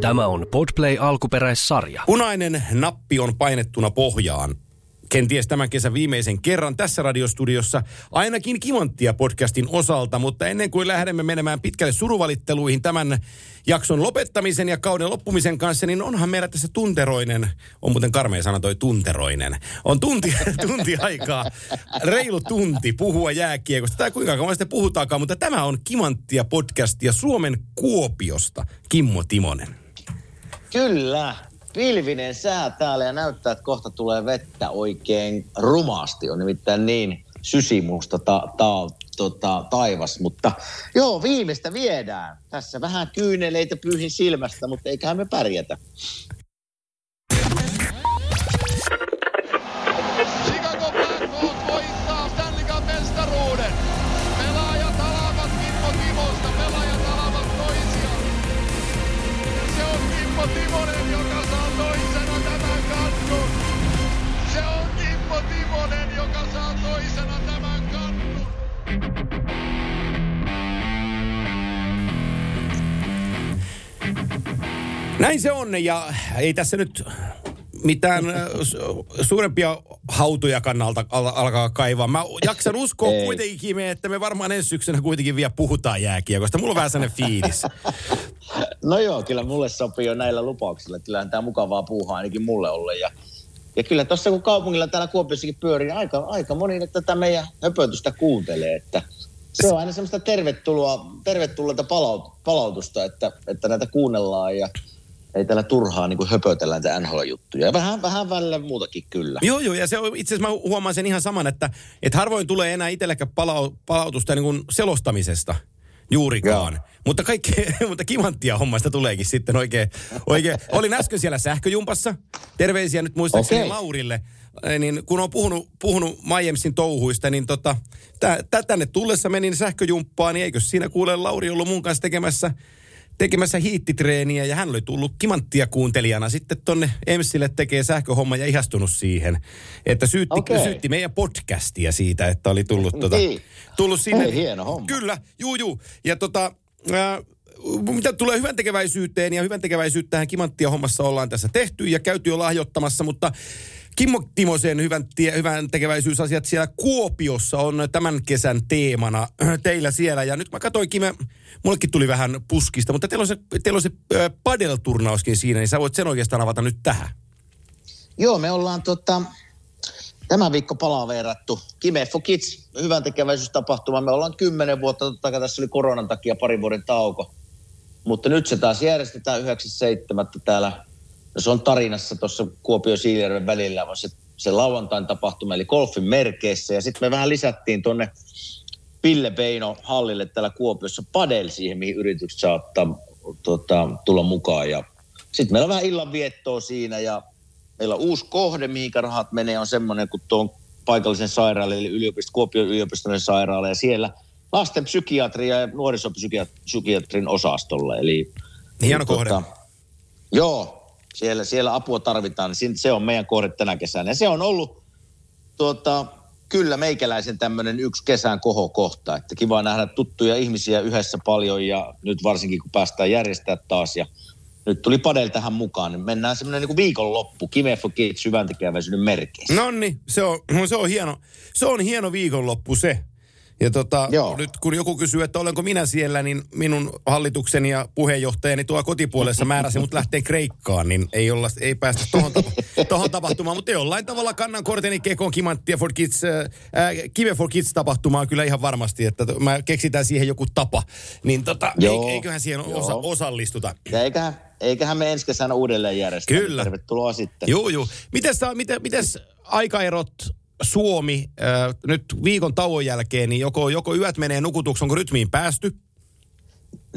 Tämä on Podplay alkuperäissarja. Punainen nappi on painettuna pohjaan. Kenties tämän kesän viimeisen kerran tässä radiostudiossa, ainakin Kimanttia podcastin osalta, mutta ennen kuin lähdemme menemään pitkälle suruvalitteluihin tämän jakson lopettamisen ja kauden loppumisen kanssa, niin onhan meillä tässä tunteroinen, on muuten karmea sana toi tunteroinen, on tunti, tunti aikaa, reilu tunti puhua jääkiekosta, tai kuinka kauan sitten puhutaakaan, mutta tämä on Kimanttia podcastia Suomen Kuopiosta, Kimmo Timonen. Kyllä. Pilvinen sää täällä ja näyttää, että kohta tulee vettä oikein rumaasti. On nimittäin niin sysimusta ta- ta- tota, taivas. Mutta joo, viimeistä viedään. Tässä vähän kyyneleitä pyyhin silmästä, mutta eiköhän me pärjätä. Näin se on ja ei tässä nyt mitään äh, su- suurempia hautuja kannalta al- alkaa kaivaa. Mä jaksan uskoa Ei. kuitenkin, että me varmaan ensi syksynä kuitenkin vielä puhutaan jääkiekosta. Mulla on vähän sellainen fiilis. No joo, kyllä mulle sopii jo näillä lupauksilla. Kyllähän tämä mukavaa puuhaa ainakin mulle olla. Ja, ja kyllä tuossa kun kaupungilla täällä Kuopiossakin pyörii, niin aika, aika moni tätä meidän höpötystä kuuntelee. Että se on aina semmoista tervetuloa, tervetulleta palaut, palautusta, että, että näitä kuunnellaan ja ei täällä turhaa niin höpötellä näitä NHL-juttuja. Ja vähän, vähän välillä muutakin kyllä. Joo, joo, ja se on, itse asiassa mä huomaan sen ihan saman, että, että harvoin tulee enää itsellekään palau, palautusta niin selostamisesta juurikaan. Joo. Mutta kaikki, mutta kimanttia hommasta tuleekin sitten oikein, oikein. Olin äsken siellä sähköjumpassa. Terveisiä nyt muistaakseni Okei. Laurille. Niin kun on puhunut, puhunut Miamisin touhuista, niin tota, tä, tänne tullessa menin sähköjumppaan, niin eikö siinä kuule Lauri ollut mun kanssa tekemässä tekemässä hiittitreeniä ja hän oli tullut kimanttia kuuntelijana sitten tonne Emsille tekee sähköhomma ja ihastunut siihen. Että syytti, Okei. syytti meidän podcastia siitä, että oli tullut, tota, Niin. tullut sinne. Hei, hieno homma. Kyllä, juu, juu. Ja tota, ää, mitä tulee hyvän tekeväisyyteen ja hyvän tekeväisyyttähän kimanttia hommassa ollaan tässä tehty ja käyty jo lahjoittamassa, mutta Kimmo Timosen hyvän, tie, hyvän tekeväisyysasiat siellä Kuopiossa on tämän kesän teemana teillä siellä. Ja nyt mä katsoin, Kime, mullekin tuli vähän puskista, mutta teillä on se, teillä on se padel-turnauskin siinä, niin sä voit sen oikeastaan avata nyt tähän. Joo, me ollaan tota, tämä viikko palaveerattu Kime for Kids, hyvän tekeväisyystapahtuma. Me ollaan kymmenen vuotta, totta kai tässä oli koronan takia parin vuoden tauko. Mutta nyt se taas järjestetään 9.7. täällä, no se on tarinassa tuossa Kuopio Siilijärven välillä, on se, se lauantain tapahtuma, eli golfin merkeissä. Ja sitten me vähän lisättiin tuonne Pille Beino hallille täällä Kuopiossa padel siihen, mihin yritykset saattaa tota, tulla mukaan. Ja sitten meillä on vähän illanviettoa siinä ja meillä on uusi kohde, mihin rahat menee, on semmoinen kuin tuon paikallisen sairaalan, eli yliopisto, Kuopion yliopistollinen sairaala, ja siellä lasten psykiatria ja nuorisopsykiatrin osastolla. Eli, Hieno kohde. joo, siellä, siellä apua tarvitaan, se on meidän kohde tänä kesänä. Ja se on ollut tuota, kyllä meikäläisen tämmöinen yksi kesän kohokohta, että kiva nähdä tuttuja ihmisiä yhdessä paljon ja nyt varsinkin kun päästään järjestää taas ja nyt tuli Padel tähän mukaan, niin mennään semmoinen niin viikonloppu, Kime for Kids, hyvän tekeväisyyden merkeissä. No niin, se on, se on hieno, se on hieno viikonloppu se. Ja tota, Joo. nyt kun joku kysyy, että olenko minä siellä, niin minun hallitukseni ja puheenjohtajani tuolla kotipuolessa määräsi mut lähteä Kreikkaan, niin ei, olla, ei päästä tohon, tapa, tohon tapahtumaan. Mutta jollain tavalla kannan korteni kekoon Kimanttia for Kids, äh, Kive for Kids tapahtumaan kyllä ihan varmasti, että mä keksitään siihen joku tapa. Niin tota, Joo. ei, eiköhän siihen Joo. osa, osallistuta. Ja eiköhän, eiköhän me ensi kesänä uudelleen järjestää. Kyllä. Tervetuloa sitten. Joo, joo. Mites, miten, mites aikaerot Suomi äh, nyt viikon tauon jälkeen, niin joko, joko yöt menee nukutuksi, onko rytmiin päästy?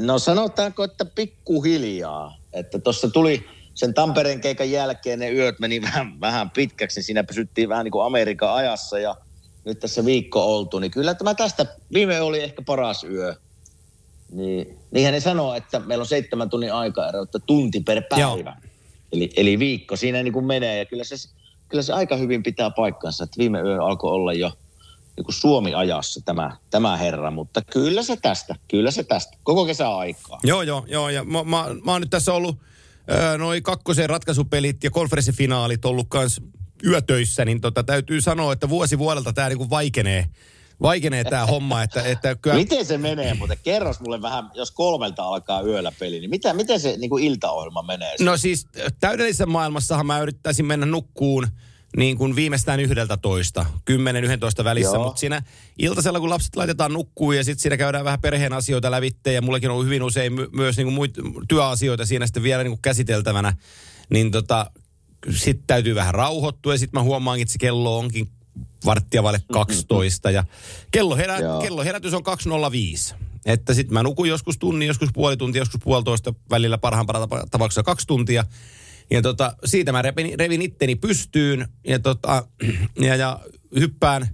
No sanotaanko, että pikkuhiljaa. Että tuossa tuli sen Tampereen keikan jälkeen ne yöt meni vähän, vähän pitkäksi. niin Siinä pysyttiin vähän niin kuin Amerikan ajassa ja nyt tässä viikko oltu. Niin kyllä tämä tästä, viime oli ehkä paras yö. Niin, niinhän ne sanoo, että meillä on seitsemän tunnin aikaero, että tunti per päivä. Eli, eli viikko siinä niin kuin menee ja kyllä se, kyllä se aika hyvin pitää paikkansa. Että viime yö alkoi olla jo niin kuin Suomi-ajassa tämä, tämä herra, mutta kyllä se tästä, kyllä se tästä. Koko kesä aikaa. Joo, joo, joo. Ja mä, mä, mä oon nyt tässä ollut öö, noi kakkosen ratkaisupelit ja konferenssifinaalit ollut kans yötöissä, niin tota, täytyy sanoa, että vuosi vuodelta tämä niinku vaikenee, vaikenee tämä homma. Että, että kyllä... Miten se menee, mutta kerros mulle vähän, jos kolmelta alkaa yöllä peli, niin mitä, miten se niin kuin iltaohjelma menee? No siis täydellisessä maailmassahan mä yrittäisin mennä nukkuun niin kuin viimeistään yhdeltä toista, 10-11 välissä, mutta siinä iltasella kun lapset laitetaan nukkuun ja sitten siinä käydään vähän perheen asioita lävitte ja mullakin on hyvin usein my- myös niin kuin muit, työasioita siinä sitten vielä niin kuin käsiteltävänä, niin tota, sitten täytyy vähän rauhoittua ja sitten mä huomaankin, että se kello onkin varttia vaille 12 ja kello, herä, kello herätys on 2.05. Että sitten mä nukun joskus tunnin, joskus puoli tuntia, joskus puolitoista välillä parhaimpana tapauksessa kaksi tuntia. Ja tota, siitä mä revin, revin itteni pystyyn ja, tota, ja, ja hyppään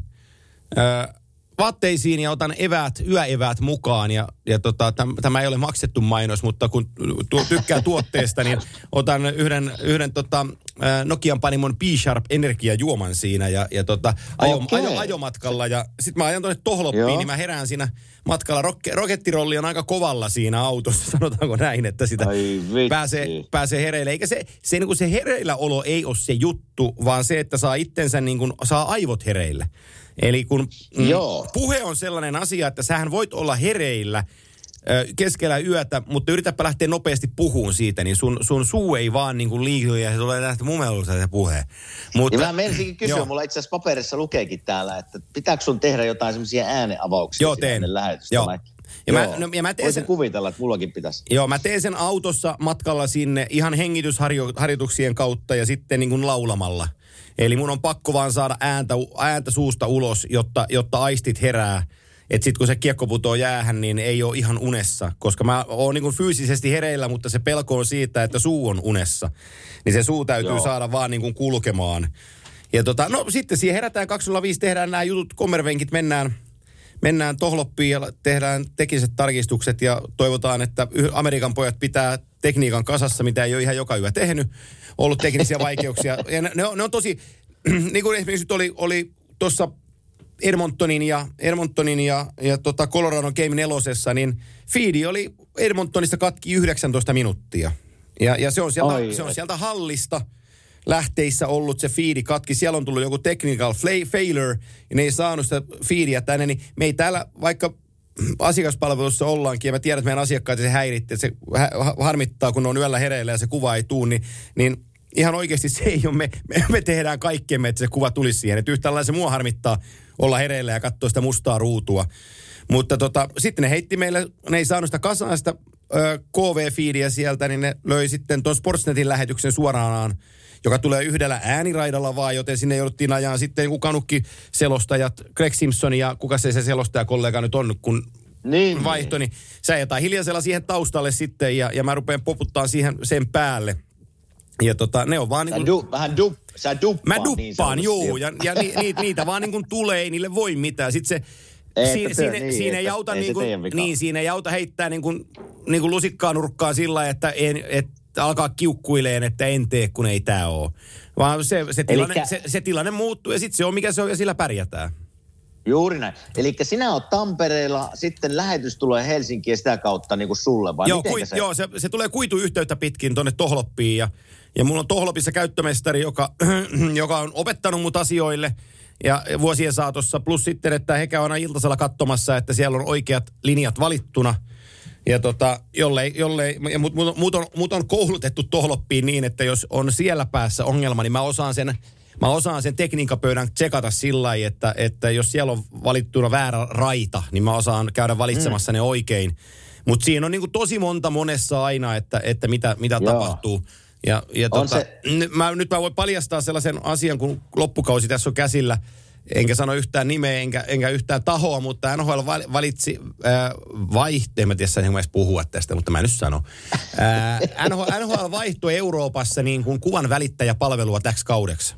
ö, vaatteisiin ja otan eväät, yöeväät mukaan. Ja, ja tota, täm, tämä ei ole maksettu mainos, mutta kun tu, tykkää tuotteesta, niin otan yhden, yhden tota, Nokian panimon B-Sharp energiajuoman siinä ja, ja tota, ajo, okay. ajo, ajomatkalla. Ja sitten mä ajan tuonne Tohloppiin, Joo. niin mä herään siinä matkalla. Rokke, rokettirolli on aika kovalla siinä autossa, sanotaanko näin, että sitä pääsee, pääsee hereille. Eikä se, se, niin kuin se hereillä olo ei ole se juttu, vaan se, että saa itsensä niin kuin, saa aivot hereille. Eli kun mm, Joo. puhe on sellainen asia, että sähän voit olla hereillä keskellä yötä, mutta yritäpä lähteä nopeasti puhuun siitä, niin sun, sun suu ei vaan niin kuin liiku ja se tulee näistä mumelusta se puhe. Mutta, ja mä menisinkin kysyä, mulla itse asiassa paperissa lukeekin täällä, että pitääkö sun tehdä jotain semmoisia ääneavauksia joo, teen. lähetystä? Joo. Ja Joo. mä, no, ja mä teen sen, kuvitella, että mullakin pitäisi. Joo, mä teen sen autossa matkalla sinne ihan hengitysharjoituksien kautta ja sitten niin kuin laulamalla. Eli mun on pakko vaan saada ääntä, ääntä suusta ulos, jotta, jotta aistit herää. Että sitten kun se kiekko putoo jäähän, niin ei ole ihan unessa. Koska mä oon niin fyysisesti hereillä, mutta se pelko on siitä, että suu on unessa. Niin se suu täytyy Joo. saada vaan niin kuin kulkemaan. Ja tota, no sitten siihen herätään 205, tehdään nämä jutut, kommervenkit, mennään, mennään tohloppiin ja tehdään tekniset tarkistukset ja toivotaan, että Amerikan pojat pitää tekniikan kasassa, mitä ei ole ihan joka yö tehnyt. Ollut teknisiä vaikeuksia. Ja ne, ne, on, ne on tosi, niin kuin esimerkiksi nyt oli, oli tuossa Edmontonin ja, Edmontonin ja, ja tota Colorado Game nelosessa, niin feedi oli Edmontonista katki 19 minuuttia. Ja, ja se, on sieltä, Oi, se on sieltä hallista lähteissä ollut se fiidi katki. Siellä on tullut joku technical failure ja ne ei saanut sitä fiidiä tänne. Niin me ei täällä, vaikka asiakaspalvelussa ollaankin ja mä tiedän, että meidän asiakkaita se häiritti, että se harmittaa, kun on yöllä hereillä ja se kuva ei tuu, niin, niin ihan oikeasti se ei ole, me, me, me tehdään kaikkemme, että se kuva tulisi siihen. Että yhtä se mua harmittaa olla hereillä ja katsoa sitä mustaa ruutua. Mutta tota, sitten ne heitti meille, ne ei saanut sitä kasaan sitä KV-fiidiä sieltä, niin ne löi sitten tuon Sportsnetin lähetyksen suoraan joka tulee yhdellä ääniraidalla vaan, joten sinne jouduttiin ajaa sitten joku kanukki selostajat, Greg Simpson ja kuka se se selostajakollega nyt on, kun niin, vaihto, niin, niin sä jotain hiljaisella siihen taustalle sitten ja, ja mä rupean poputtaa siihen sen päälle. Ja tota, ne on vaan niin kuin... Du, vähän dup, sä duppaan Mä duppaan, niin joo. Ja, ja ni, ni, niitä vaan niin kuin tulee, ei niille voi mitään. Sitten se, ei, siinä, siinä, niin, siinä ei auta, ei niin, kuin, niin, siinä ei auta heittää niin kuin, niin kuin lusikkaa nurkkaan sillä että, en, et, alkaa kiukkuileen, että en tee, kun ei tämä ole. Vaan se, se, tilanne, Elikkä... se, se tilanne muuttuu ja sitten se on mikä se on ja sillä pärjätään. Juuri näin. Eli sinä olet Tampereella, sitten lähetys tulee Helsinkiin sitä kautta niin kuin sulle, vai joo, kui, se? joo se, se tulee kuituyhteyttä pitkin tuonne Tohloppiin ja, ja mulla on Tohlopissa käyttömestari, joka, joka on opettanut mut asioille ja vuosien saatossa. Plus sitten, että he käy aina iltasella katsomassa, että siellä on oikeat linjat valittuna – ja tota, jollei, jollei, ja mut, mut, mut, on, mut on koulutettu tohloppiin niin, että jos on siellä päässä ongelma, niin mä osaan sen, mä osaan sen tekniikkapöydän tsekata sillä lailla, että, että jos siellä on valittuna väärä raita, niin mä osaan käydä valitsemassa mm. ne oikein. Mutta siinä on niinku tosi monta monessa aina, että, että mitä, mitä tapahtuu. Ja, ja tota, se... mä, nyt mä voin paljastaa sellaisen asian, kun loppukausi tässä on käsillä – enkä sano yhtään nimeä, enkä, enkä yhtään tahoa, mutta NHL valitsi äh, vaihteen, mä tiedä en puhua tästä, mutta mä en nyt sano. Äh, NHL, NHL vaihtoi Euroopassa niin kuin kuvan välittäjäpalvelua täksi kaudeksi.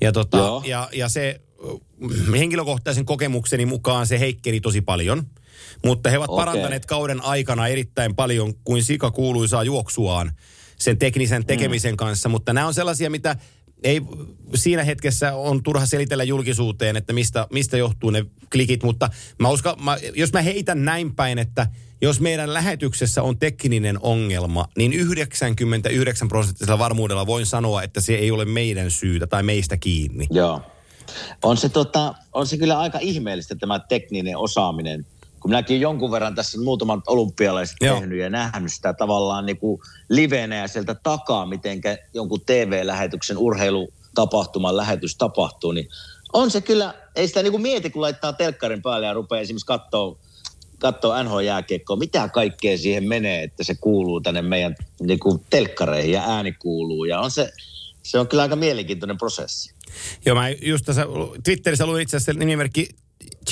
Ja, tota, ja, ja se äh, henkilökohtaisen kokemukseni mukaan se heikkeli tosi paljon. Mutta he ovat okay. parantaneet kauden aikana erittäin paljon kuin sika kuuluisaa juoksuaan sen teknisen tekemisen mm. kanssa. Mutta nämä on sellaisia, mitä ei siinä hetkessä on turha selitellä julkisuuteen, että mistä, mistä johtuu ne klikit, mutta mä uskon, mä, jos mä heitän näin päin, että jos meidän lähetyksessä on tekninen ongelma, niin 99 prosenttisella varmuudella voin sanoa, että se ei ole meidän syytä tai meistä kiinni. Joo. On se, tota, on se kyllä aika ihmeellistä tämä tekninen osaaminen. Kun minäkin jonkun verran tässä muutaman olympialaiset Joo. tehnyt ja nähnyt sitä tavallaan niin kuin livenä ja sieltä takaa, miten jonkun TV-lähetyksen urheilutapahtuman lähetys tapahtuu, niin on se kyllä, ei sitä niin kuin mieti, kun laittaa telkkarin päälle ja rupeaa esimerkiksi katsoa katsoo NHL-jääkiekkoa, mitä kaikkea siihen menee, että se kuuluu tänne meidän niin kuin telkkareihin ja ääni kuuluu. Ja on se, se on kyllä aika mielenkiintoinen prosessi. Joo, mä just tässä Twitterissä luin itse asiassa nimimerkki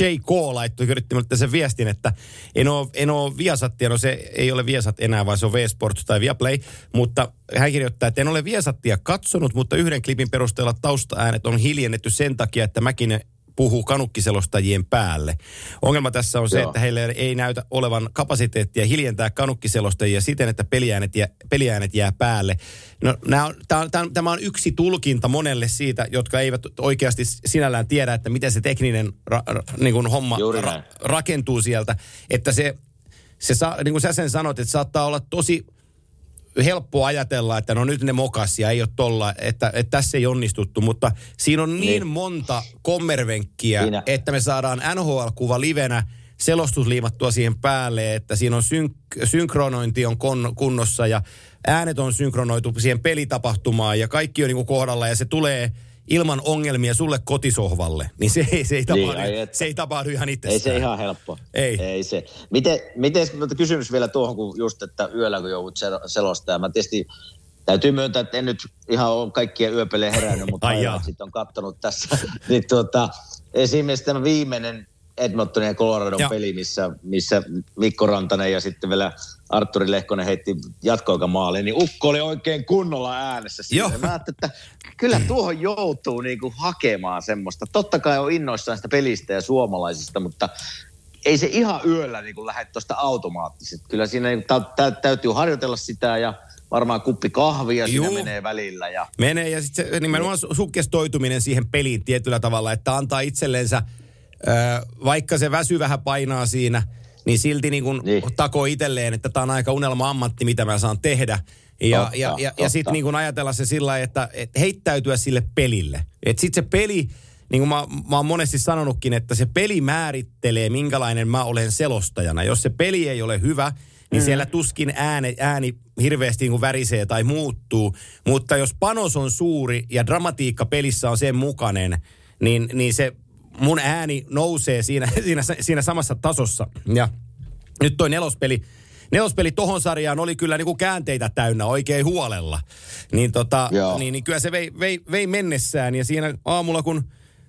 J. K. laittoi, kirjoitti mulle sen viestin, että en ole, en ole Viasattia, no se ei ole Viasat enää, vaan se on V-Sport tai Viaplay, mutta hän kirjoittaa, että en ole Viasattia katsonut, mutta yhden klipin perusteella taustaäänet on hiljennetty sen takia, että mäkin puhuu kanukkiselostajien päälle. Ongelma tässä on se, Joo. että heillä ei näytä olevan kapasiteettia hiljentää kanukkiselostajia siten, että peliäänet, jää, peliäänet jää päälle. No, tämä on yksi tulkinta monelle siitä, jotka eivät oikeasti sinällään tiedä, että miten se tekninen ra, ra, niin kuin homma ra, rakentuu sieltä. Että se, se sa, niin kuin sä sen sanot, että saattaa olla tosi helppo ajatella, että no nyt ne mokas ja ei ole tolla, että, että tässä ei onnistuttu, mutta siinä on niin, niin. Monta kommervenkkiä, Siinä. että me saadaan NHL-kuva livenä selostus liimattua siihen päälle, että siinä on synk- synkronointi on kon- kunnossa ja äänet on synkronoitu siihen pelitapahtumaan ja kaikki on niin kuin kohdalla ja se tulee ilman ongelmia sulle kotisohvalle, niin se ei, se ei, tapahdu, ai että. se ei tapahdu ihan itsestään. Ei se ihan helppo. Ei. Ei se. Miten, miten kysymys vielä tuohon, kun just, että yöllä kun joudut sel- selostaa. Mä tietysti täytyy myöntää, että en nyt ihan ole kaikkia yöpelejä herännyt, mutta sitten on katsonut tässä. niin tuota, esimerkiksi tämä viimeinen Edmontonin ja Coloradon Joo. peli, missä, missä Mikko Rantanen ja sitten vielä Arturi Lehkonen heitti jatkoaikamaaliin, niin Ukko oli oikein kunnolla äänessä. siinä. Joo. Mä ajattelin, että kyllä tuohon joutuu niinku hakemaan semmoista. Totta kai on innoissaan sitä pelistä ja suomalaisista, mutta ei se ihan yöllä niin lähde tuosta automaattisesti. Kyllä siinä niin tä, tä, täytyy harjoitella sitä ja varmaan kuppi kahvia siinä Juu. menee välillä. Ja, Menee ja sitten nimenomaan su- sukkestoituminen siihen peliin tietyllä tavalla, että antaa itsellensä, vaikka se väsy vähän painaa siinä, niin silti niin kun Niin. takoo itselleen, että tämä on aika unelma-ammatti, mitä mä saan tehdä. Ja, Totta, ja, ja, ja sitten niin ajatella se sillä lailla, että, että heittäytyä sille pelille. Että sitten se peli, niin kuin mä, mä oon monesti sanonutkin, että se peli määrittelee, minkälainen mä olen selostajana. Jos se peli ei ole hyvä, niin mm. siellä tuskin ääni, ääni hirveästi niin kuin värisee tai muuttuu. Mutta jos panos on suuri ja dramatiikka pelissä on sen mukainen, niin, niin se mun ääni nousee siinä, siinä, siinä samassa tasossa. Ja nyt toi nelospeli, nelospeli tohon sarjaan oli kyllä niinku käänteitä täynnä oikein huolella. Niin, tota, Joo. niin, niin kyllä se vei, vei, vei mennessään ja siinä aamulla kun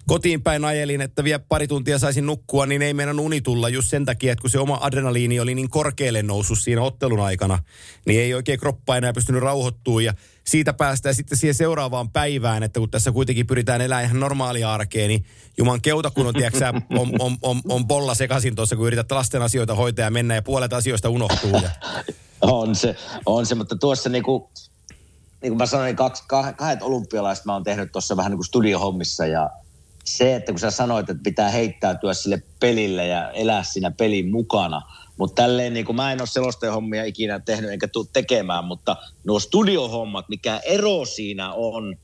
kotiin päin ajelin, että vielä pari tuntia saisin nukkua, niin ei meidän uni tulla just sen takia, että kun se oma adrenaliini oli niin korkealle noussut siinä ottelun aikana, niin ei oikein kroppa enää pystynyt rauhoittumaan ja siitä päästään sitten siihen seuraavaan päivään, että kun tässä kuitenkin pyritään elämään ihan normaalia arkea, niin juman keuta, kun on, tiedätkö, sä, on, on, on, on polla sekaisin tuossa, kun yrität lasten asioita hoitaa ja mennä ja puolet asioista unohtuu. Ja, on se, on se, mutta tuossa niinku, niin kuin mä sanoin, kaksi, kah- kahdet olympialaiset mä oon tehnyt tuossa vähän niin kuin studiohommissa ja se, että kun sä sanoit, että pitää heittäytyä sille pelille ja elää siinä pelin mukana, mutta tälleen niin kuin mä en ole selostajahommia ikinä tehnyt enkä tule tekemään, mutta nuo studiohommat, mikä ero siinä on,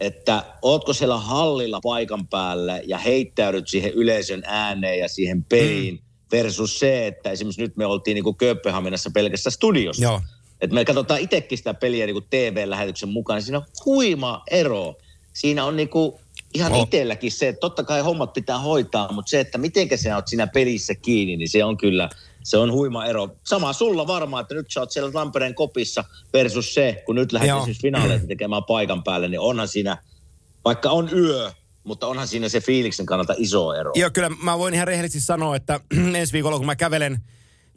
että ootko siellä hallilla paikan päällä ja heittäydyt siihen yleisön ääneen ja siihen peliin mm. versus se, että esimerkiksi nyt me oltiin niin kuin Kööpenhaminassa pelkässä studiossa. Joo. Et me katsotaan itsekin sitä peliä niin kuin TV-lähetyksen mukaan, niin siinä on huima ero. Siinä on niin kuin ihan Oh. itselläkin se, että totta kai hommat pitää hoitaa, mutta se, että miten sä oot siinä pelissä kiinni, niin se on kyllä, se on huima ero. Sama sulla varmaan, että nyt sä oot siellä Tampereen kopissa versus se, kun nyt lähdet Joo. esimerkiksi finaaleita tekemään paikan päälle, niin onhan siinä, vaikka on yö, mutta onhan siinä se fiiliksen kannalta iso ero. Joo, kyllä mä voin ihan rehellisesti sanoa, että ensi viikolla kun mä kävelen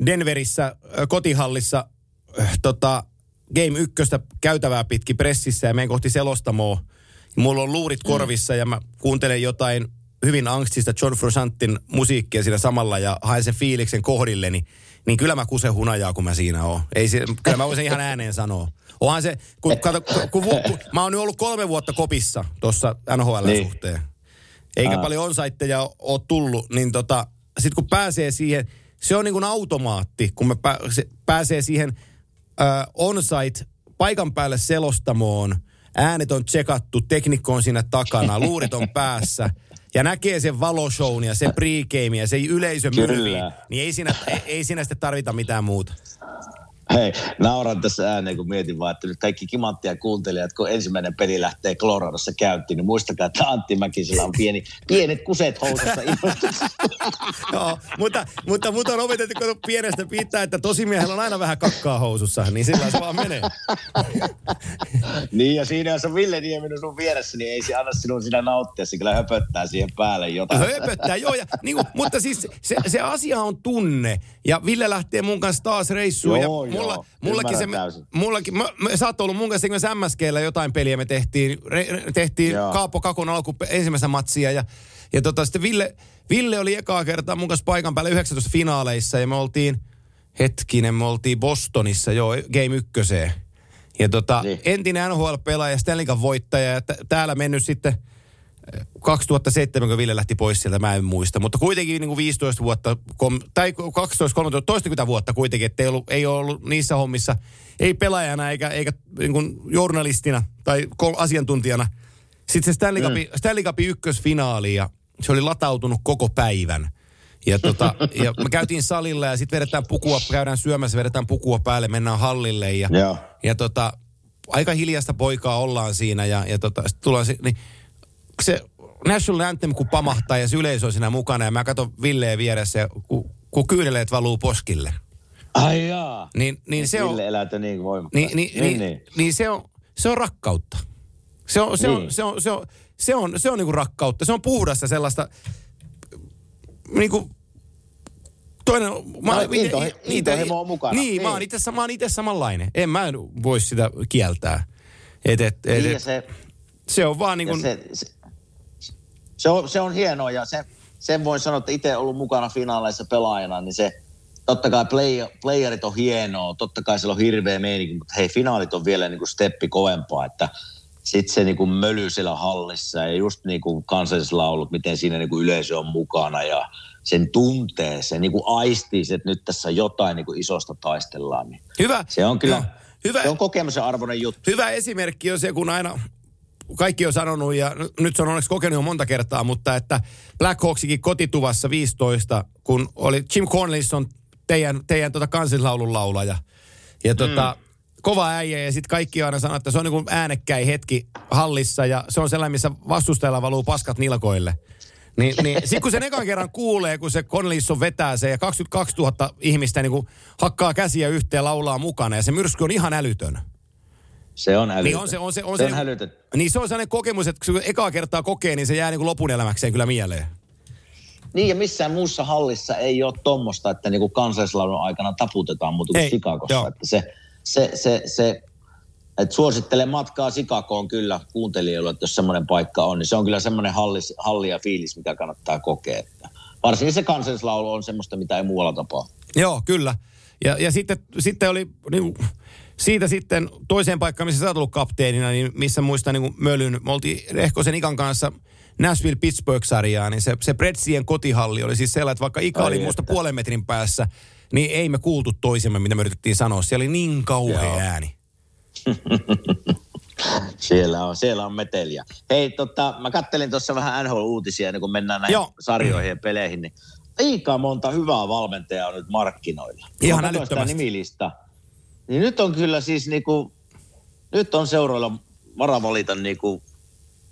Denverissä ö, kotihallissa ö, tota, Game 1 käytävää pitkin pressissä ja menen kohti selostamoa. Mulla on luurit korvissa ja mä kuuntelen jotain hyvin angstista John Frusciantin musiikkia siinä samalla ja haen sen fiiliksen kohdilleni, niin kyllä mä kusen hunajaa, kun mä siinä oon. Ei se, kyllä mä voisin ihan ääneen sanoa. Onhan se, kun, kato, kun, kun, kun, mä oon nyt ollut kolme vuotta kopissa tuossa NHL-suhteen. Niin. Eikä Aa. paljon onsaitteja ole tullut, niin tota, sit kun pääsee siihen, se on niin kuin automaatti, kun me pää, se, pääsee siihen äh, onsite paikan päälle selostamoon, äänet on tsekattu, teknikko on siinä takana, luurit on päässä, ja näkee sen valoshown ja se pregame ja se yleisö Kyllä. mylvii, niin ei siinä, ei, ei siinä sitten tarvita mitään muuta. Hei, nauran tässä ääneen, kun mietin vaan, että nyt kaikki kimanttia kuuntelijat, kun ensimmäinen peli lähtee Coloradossa käyntiin, niin muistakaa, että Antti Mäkisellä on pieni, pienet kuset housussa. Joo, mutta, mutta mut on opetettu kun pienestä pitää, että tosimiehellä on aina vähän kakkaa housussa, niin sillä se vaan menee. niin, ja siinä jos on Ville Nieminen sun vieressä, niin ei se anna sinun siinä nauttia, se kyllä höpöttää siihen päälle jotain. Höpöttää, joo. Ja, niin mutta siis se, se asia on tunne. Ja Ville lähtee mun kanssa taas reissuun. Joo, ja mulla, joo. mullakin se, täysin. mullakin, mä, mä, sä oot ollut mun kanssa myös MSGllä jotain peliä me tehtiin. Re, tehtiin Joo. Kaapo Kakon alku ensimmäistä matsia. Ja, ja tota, sitten Ville, Ville oli ekaa kertaa mun kanssa paikan päällä 19 finaaleissa. Ja me oltiin, hetkinen, me oltiin Bostonissa, joo, game ykköseen. Ja tota, Niin. entinen NHL-pelaaja, Stanley voittaja ja t- täällä mennyt sitten 2007, kun Ville lähti pois sieltä, mä en muista. Mutta kuitenkin niin kuin 15 vuotta, kom, tai 12, 13, toistakymmentä vuotta kuitenkin, että ei, ollut, ei ole ollut niissä hommissa, ei pelaajana eikä, eikä niin kuin journalistina tai asiantuntijana. Sitten se Stanley, Cup, mm. Stanley Cupin ykkösfinaali ja se oli latautunut koko päivän. Ja, tota, ja me käytiin salilla ja sitten vedetään pukua, käydään syömässä, vedetään pukua päälle, mennään hallille ja, Joo. ja tota, aika hiljasta poikaa ollaan siinä ja, ja tota, sit tullaan niin se National Anthem kun pamahtaa ja se yleisö on siinä mukana ja mä katson Villeä vieressä kun, kun kyyneleet valuu poskille. Ai jaa. Niin, niin se on, Ville elätä niin voimakkaasti. niin, niin, niin, niin, niin se on, se on rakkautta. Se on, se on, Niin. se on, se on, se on, se on niinku rakkautta. Se on puhdasta sellaista, niinku, toinen, mä, No, itse- intohi- itse- intohimo on mukana. Niin, Niin. itse, mä oon itse samanlainen. En mä voi sitä kieltää. Et, et, et, Niin, et, se, se on vaan niin kuin, se, se, se, on, se on hienoa ja se, sen voin sanoa, että itse ollut mukana finaaleissa pelaajana, niin se totta kai play, playerit on hienoa, totta kai siellä on hirveä meininki, mutta hei, finaalit on vielä niin kuin steppi kovempaa, että sitten se niin kuin möly siellä hallissa ja just niin kuin kansallislaulut, miten siinä niin kuin yleisö on mukana ja sen tuntee, se niin kuin aistii, että nyt tässä jotain niin kuin isosta taistellaan. Niin hyvä. se on kyllä, hyvä, se on kokemuksen arvoinen juttu. hyvä esimerkki on se, kun aina kaikki on sanonut, ja nyt se on onneksi kokenut jo monta kertaa, mutta että Black Hawksikin kotituvassa 15, kun oli Jim Cornelison teidän, teidän tota kansallislaulun laulaja. Ja tota, mm. kova äijä, ja sitten kaikki aina sanoo, että se on niin äänekkäin hetki hallissa, ja se on sellainen, missä vastustajalla valuu paskat nilkoille. Niin, niin sitten kun sen ekan kerran kuulee, kun se Cornelison vetää se, ja 22 000 ihmistä niin kuin hakkaa käsiä yhteen laulaa mukana, ja se myrsky on ihan älytön. Se on älytön. Niin on se, on se, on se se, on niin se on sellainen kokemus, että kun ekaa kertaa kokee, niin se jää niin kuin lopun elämäkseen kyllä mieleen. Niin ja missään muussa hallissa ei ole tuommoista, että niinku kansallislaulun aikana taputetaan muuta kuin Sikakossa. Että se, se, se, se että suosittelen matkaa Sikakoon kyllä kuuntelijoille, että jos semmoinen paikka on, niin se on kyllä semmoinen hallis, halli ja fiilis, mikä kannattaa kokea. Että varsinkin se kansallislaulu on semmoista, mitä ei muualla tapahdu. Joo, kyllä. Ja, ja sitten, sitten oli niin, siitä sitten toiseen paikkaan, missä sä oot ollut kapteenina, niin missä muistan niin Mölyn, me oltiin Rehkosen Ikan kanssa Nashville-Pittsburgh-sarjaa, niin se, se Pretsien kotihalli oli siis sellainen, että vaikka Ika Ai oli musta että. puolen metrin päässä, niin ei me kuultu toisemme, mitä me yritettiin sanoa. Siellä oli niin kauhea Joo. ääni. Siellä on, siellä on meteliä. Hei, tota, mä kattelin tuossa vähän NHL-uutisia, ennen kuin mennään näihin Joo. sarjoihin ja peleihin, niin aika monta hyvää valmentajaa on nyt markkinoilla. Ihan Kun älyttömästi. Nimilista, niin nyt on kyllä siis niinku, nyt on seuroilla vara valita niinku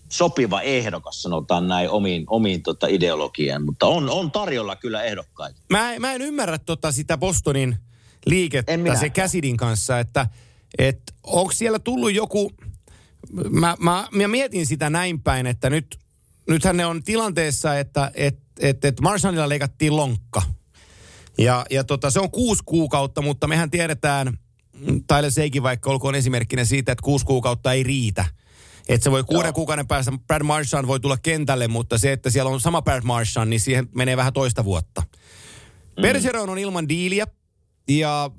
sopiva ehdokas, sanotaan näin, omiin, omiin tota ideologiaan, mutta on, on tarjolla kyllä ehdokkaita. Mä, mä en ymmärrä tota sitä Bostonin liikettä se. Casidin kanssa, että et, onko siellä tullut joku, mä, mä, mä mietin sitä näin päin, että nyt, nythän ne on tilanteessa, että et, et, et Marsanilla leikattiin lonkka. Ja, ja tota, se on kuusi kuukautta, mutta mehän tiedetään, Tyler Seikin vaikka olkoon esimerkkinä siitä, että kuusi kuukautta ei riitä. Että se voi kuuden Joo. kuukauden päästä, Brad Marchand voi tulla kentälle, mutta se, että siellä on sama Brad Marchand, niin siihen menee vähän toista vuotta. Mm. Bergeron on ilman diiliä, ja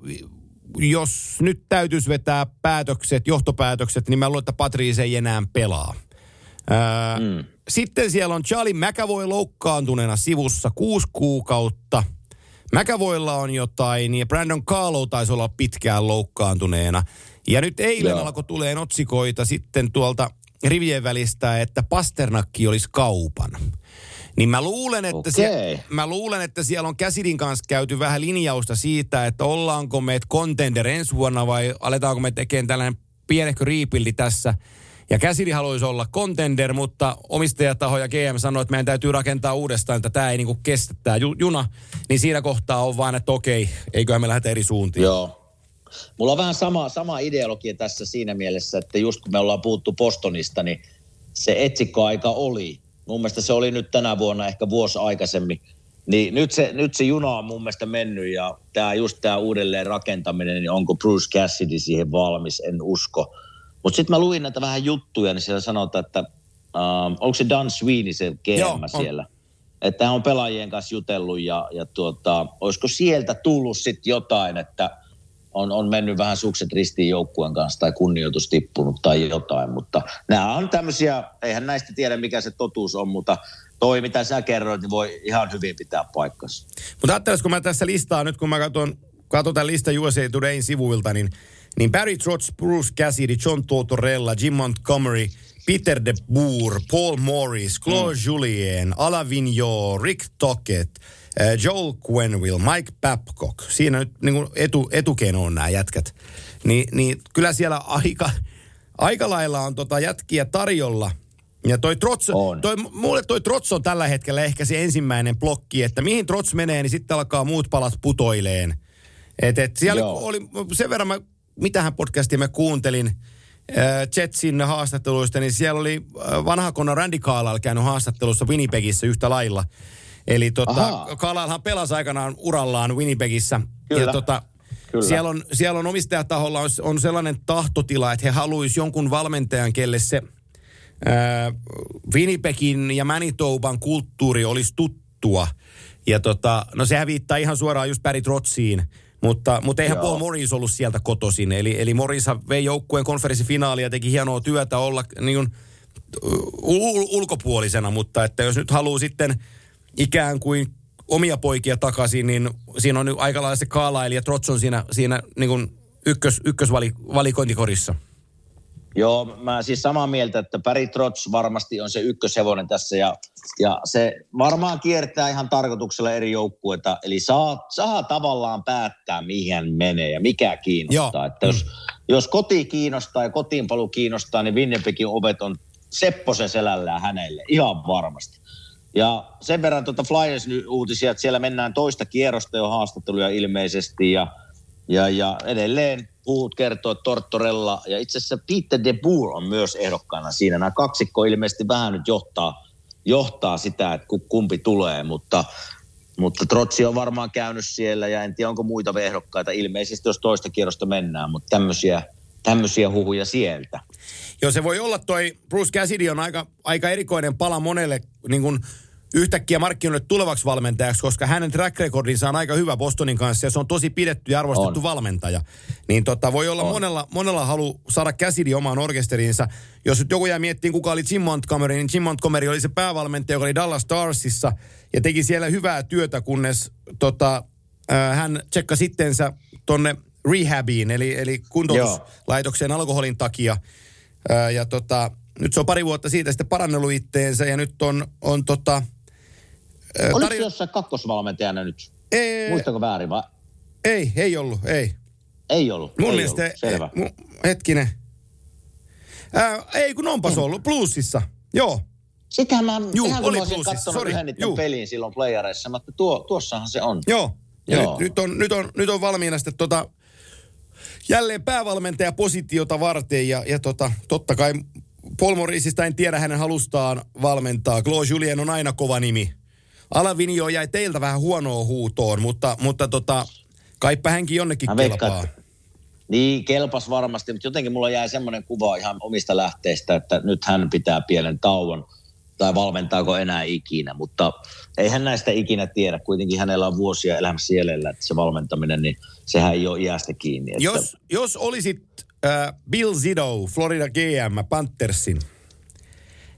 jos nyt täytyisi vetää päätökset, johtopäätökset, niin mä luulen, että Patrice ei enää pelaa. Öö, mm. Sitten siellä on Charlie McAvoy loukkaantuneena sivussa kuusi kuukautta. McAvoylla on jotain ja Brandon Carlo taisi olla pitkään loukkaantuneena. Ja nyt eilen Joo. alkoi tulee otsikoita sitten tuolta rivien välistä, että Pasternakki olisi kaupan. Niin mä luulen, että, Okei. sie- mä luulen, että siellä on Käsidin kanssa käyty vähän linjausta siitä, että ollaanko me contender ensi vuonna vai aletaanko me tekemään tällainen pienehkö riipildi tässä. Ja Käsidi haluaisi olla contender, mutta omistajataho ja GM sanoi, että meidän täytyy rakentaa uudestaan, että tämä ei niinku kestä tämä ju- juna. Niin siinä kohtaa on vaan, että okei, eiköhän me lähdetä eri suuntiin. Joo. Mulla on vähän sama, sama ideologia tässä siinä mielessä, että just kun me ollaan puhuttu Bostonista, niin se etsikkoaika oli. Mun mielestä se oli nyt tänä vuonna ehkä vuosi aikaisemmin. Niin nyt se, nyt se juna on mun mielestä mennyt ja tää, just tämä uudelleen rakentaminen, niin onko Bruce Cassidy siihen valmis, en usko. Mutta sitten mä luin näitä vähän juttuja, niin siellä sanotaan, että ähm, onko se Dan Sweeney se Joo, GM on. siellä? Että hän on pelaajien kanssa jutellut ja, ja tuota, olisiko sieltä tullut sitten jotain, että on, on mennyt vähän sukset ristiin joukkueen kanssa tai kunnioitus tippunut tai jotain, mutta nämä on tämmöisiä, eihän näistä tiedä mikä se totuus on, mutta toi mitä sä kerroit, niin voi ihan hyvin pitää paikkansa. Mutta ajattelis, kun mä tässä listaa nyt, kun mä katson, katson tämän listan USA Todayn sivuilta, niin, niin Barry Trotz, Bruce Cassidy, John Tortorella, Jim Montgomery, Peter de Boer, Paul Morris, Claude mm. Julien, Alain Vigneault, Rick Tockett, äh, Joel Quenville, Mike Babcock. Siinä nyt niin kuin etu, etukeino on nämä jätkät. Ni, niin kyllä siellä aika, aika lailla on tota jätkiä tarjolla. Ja toi Trots, On. toi, mulle toi Trots on tällä hetkellä ehkä se ensimmäinen blokki, että mihin Trots menee, niin sitten alkaa muut palat putoileen. Et, et siellä Joo. oli sen verran, mä, mitähän podcastia mä kuuntelin äh, Jetsin haastatteluista, niin siellä oli äh, vanha konna Randy Carlyle käynyt haastattelussa Winnipegissä yhtä lailla. Eli tota, Ahaa. Carlylehan pelasi aikanaan urallaan Winnipegissä. Kyllä. Ja tota, Kyllä. siellä on, siellä on omistajataholla on, on sellainen tahtotila, että he haluaisi jonkun valmentajan, kelle se ää, Winnipegin ja Manitoban kulttuuri olisi tuttua. Ja tota, no sehän viittaa ihan suoraan just Barry Trotsiin, mutta, mutta eihän Joo. Paul Morris ollut sieltä kotoisin. Eli, eli Morrishan vei joukkueen konferenssifinaalia ja teki hienoa työtä olla niin kuin, ul- ulkopuolisena, mutta että jos nyt haluaa sitten ikään kuin omia poikia takaisin, niin siinä on nyt aika lailla se Carlyle ja Trots on siinä, siinä niin kuin ykkös, ykkösvalikointikorissa. Joo, mä siis samaa mieltä, että Barry Trotz varmasti on se ykköshevonen tässä ja, ja se varmaan kiertää ihan tarkoituksella eri joukkueita. Eli saa, saa tavallaan päättää, mihin menee ja mikä kiinnostaa. Joo. Että jos, jos koti kiinnostaa ja kotiinpalu kiinnostaa, niin Winnipegin ovet on Sepposen selällään hänelle, ihan varmasti. Ja sen verran tuota Flyers nyt uutisia, että siellä mennään toista kierrosta jo haastatteluja ilmeisesti ja, ja, ja edelleen puhut kertoo, että Tortorella ja itse asiassa Peter de Boer on myös ehdokkaana siinä. Nämä kaksikko ilmeisesti vähän nyt johtaa, johtaa sitä, että ku- kumpi tulee, mutta, mutta Trotsi on varmaan käynyt siellä ja en tiedä onko muita ehdokkaita ilmeisesti, jos toista kierrosta mennään, mutta tämmöisiä, tämmöisiä huhuja sieltä. Joo, se voi olla toi Bruce Cassidy on aika, aika erikoinen pala monelle niin kuin yhtäkkiä markkinoille tulevaksi valmentajaksi, koska hänen track recordinsa on aika hyvä Bostonin kanssa ja se on tosi pidetty ja arvostettu On. valmentaja. Niin tota, voi olla monella, monella halu saada Cassidy omaan orkesteriinsa. Jos nyt joku jää miettimään, kuka oli Jim Montgomery, niin Jim Montgomery oli se päävalmentaja, joka oli Dallas Starsissa ja teki siellä hyvää työtä, kunnes tota, äh, hän tsekka sittensä tonne rehabiin, eli, eli kuntoutuslaitokseen alkoholin takia. Ää, ja tota, nyt se on pari vuotta siitä sitten parannellut itteensä ja nyt on, on tota... Oliko tarjo- se jossain kakkosvalmentajana nyt? ei, Muistako väärin vai? ei, ei ollut, ei. Ei ollut. Mun ei mielestä... ollut. Selvä. Mu, hetkinen. Ää, ei, kun onpas ollut, Bluesissa. Joo, Sitähän mä Juu, ihan oli plussissa, katsonut yhden niiden pelin silloin playareissa, mutta tuo, tuossahan se on. joo. Ja Joo. nyt, nyt, on, nyt, on, nyt on valmiina sitten tota, jälleen päävalmentaja positiota varten ja, ja tota, totta kai Paul Morrisista en tiedä hänen halustaan valmentaa. Claude Julien on aina kova nimi. Alavinio jäi teiltä vähän huonoa huutoon, mutta, mutta tota, kaipa hänkin jonnekin Mä veikkaan, kelpaa. että Niin, kelpas varmasti, mutta jotenkin mulla jäi semmoinen kuva ihan omista lähteistä, että nyt hän pitää pienen tauon tai valmentaako enää ikinä, mutta eihän näistä ikinä tiedä. Kuitenkin hänellä on vuosia elämässä jäljellä, että se valmentaminen, niin sehän ei ole iästä kiinni. Että... Jos, jos olisit äh, Bill Zito, Florida GM, Panthersin,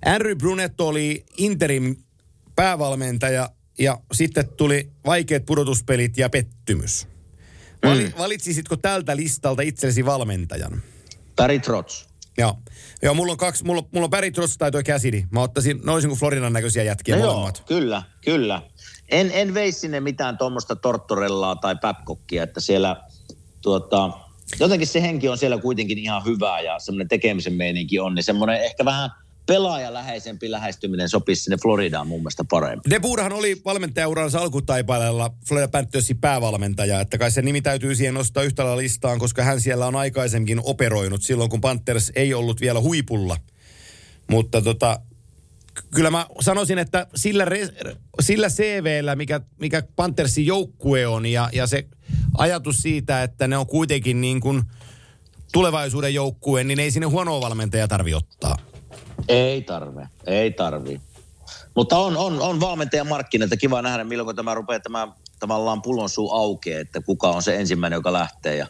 Andrew Brunet oli interim päävalmentaja ja sitten tuli vaikeat pudotuspelit ja pettymys. Vali, mm. Valitsisitko tältä listalta itsellesi valmentajan? Barry Trotz. Joo. Joo, mulla on kaksi, mulla, mulla on Barry Trotz tai toi Cassidy. Mä ottaisin, noisin kuin Floridan näköisiä jätkiä no molemmat. Joo, kyllä, kyllä. En, en veisi sinne mitään tuommoista Tortorellaa tai Babcockia, että siellä tuota, jotenkin se henki on siellä kuitenkin ihan hyvää ja semmoinen tekemisen meininki on, niin semmoinen ehkä vähän – pelaajaläheisempi lähestyminen sopisi sinne Floridaan mun mielestä paremmin. De Boerhan oli valmentajauransa alkutaipaleella Florida Panthersin päävalmentaja, että kai se nimi täytyy siihen nostaa yhtä listaan, koska hän siellä on aikaisemmin operoinut silloin, kun Panthers ei ollut vielä huipulla. Mutta tota, kyllä mä sanoisin, että sillä, re, sillä CVllä, mikä, mikä Panthersin joukkue on ja, ja se ajatus siitä, että ne on kuitenkin niin kuin tulevaisuuden joukkue, niin ei sinne huonoa valmentajaa tarvi ottaa. Ei tarve, ei tarvi. Mutta on, on, on valmentajan markkinoita. Kiva nähdä, milloin tämä rupeaa tämä tavallaan pullon suu aukeaa, että kuka on se ensimmäinen, joka lähtee. Ja,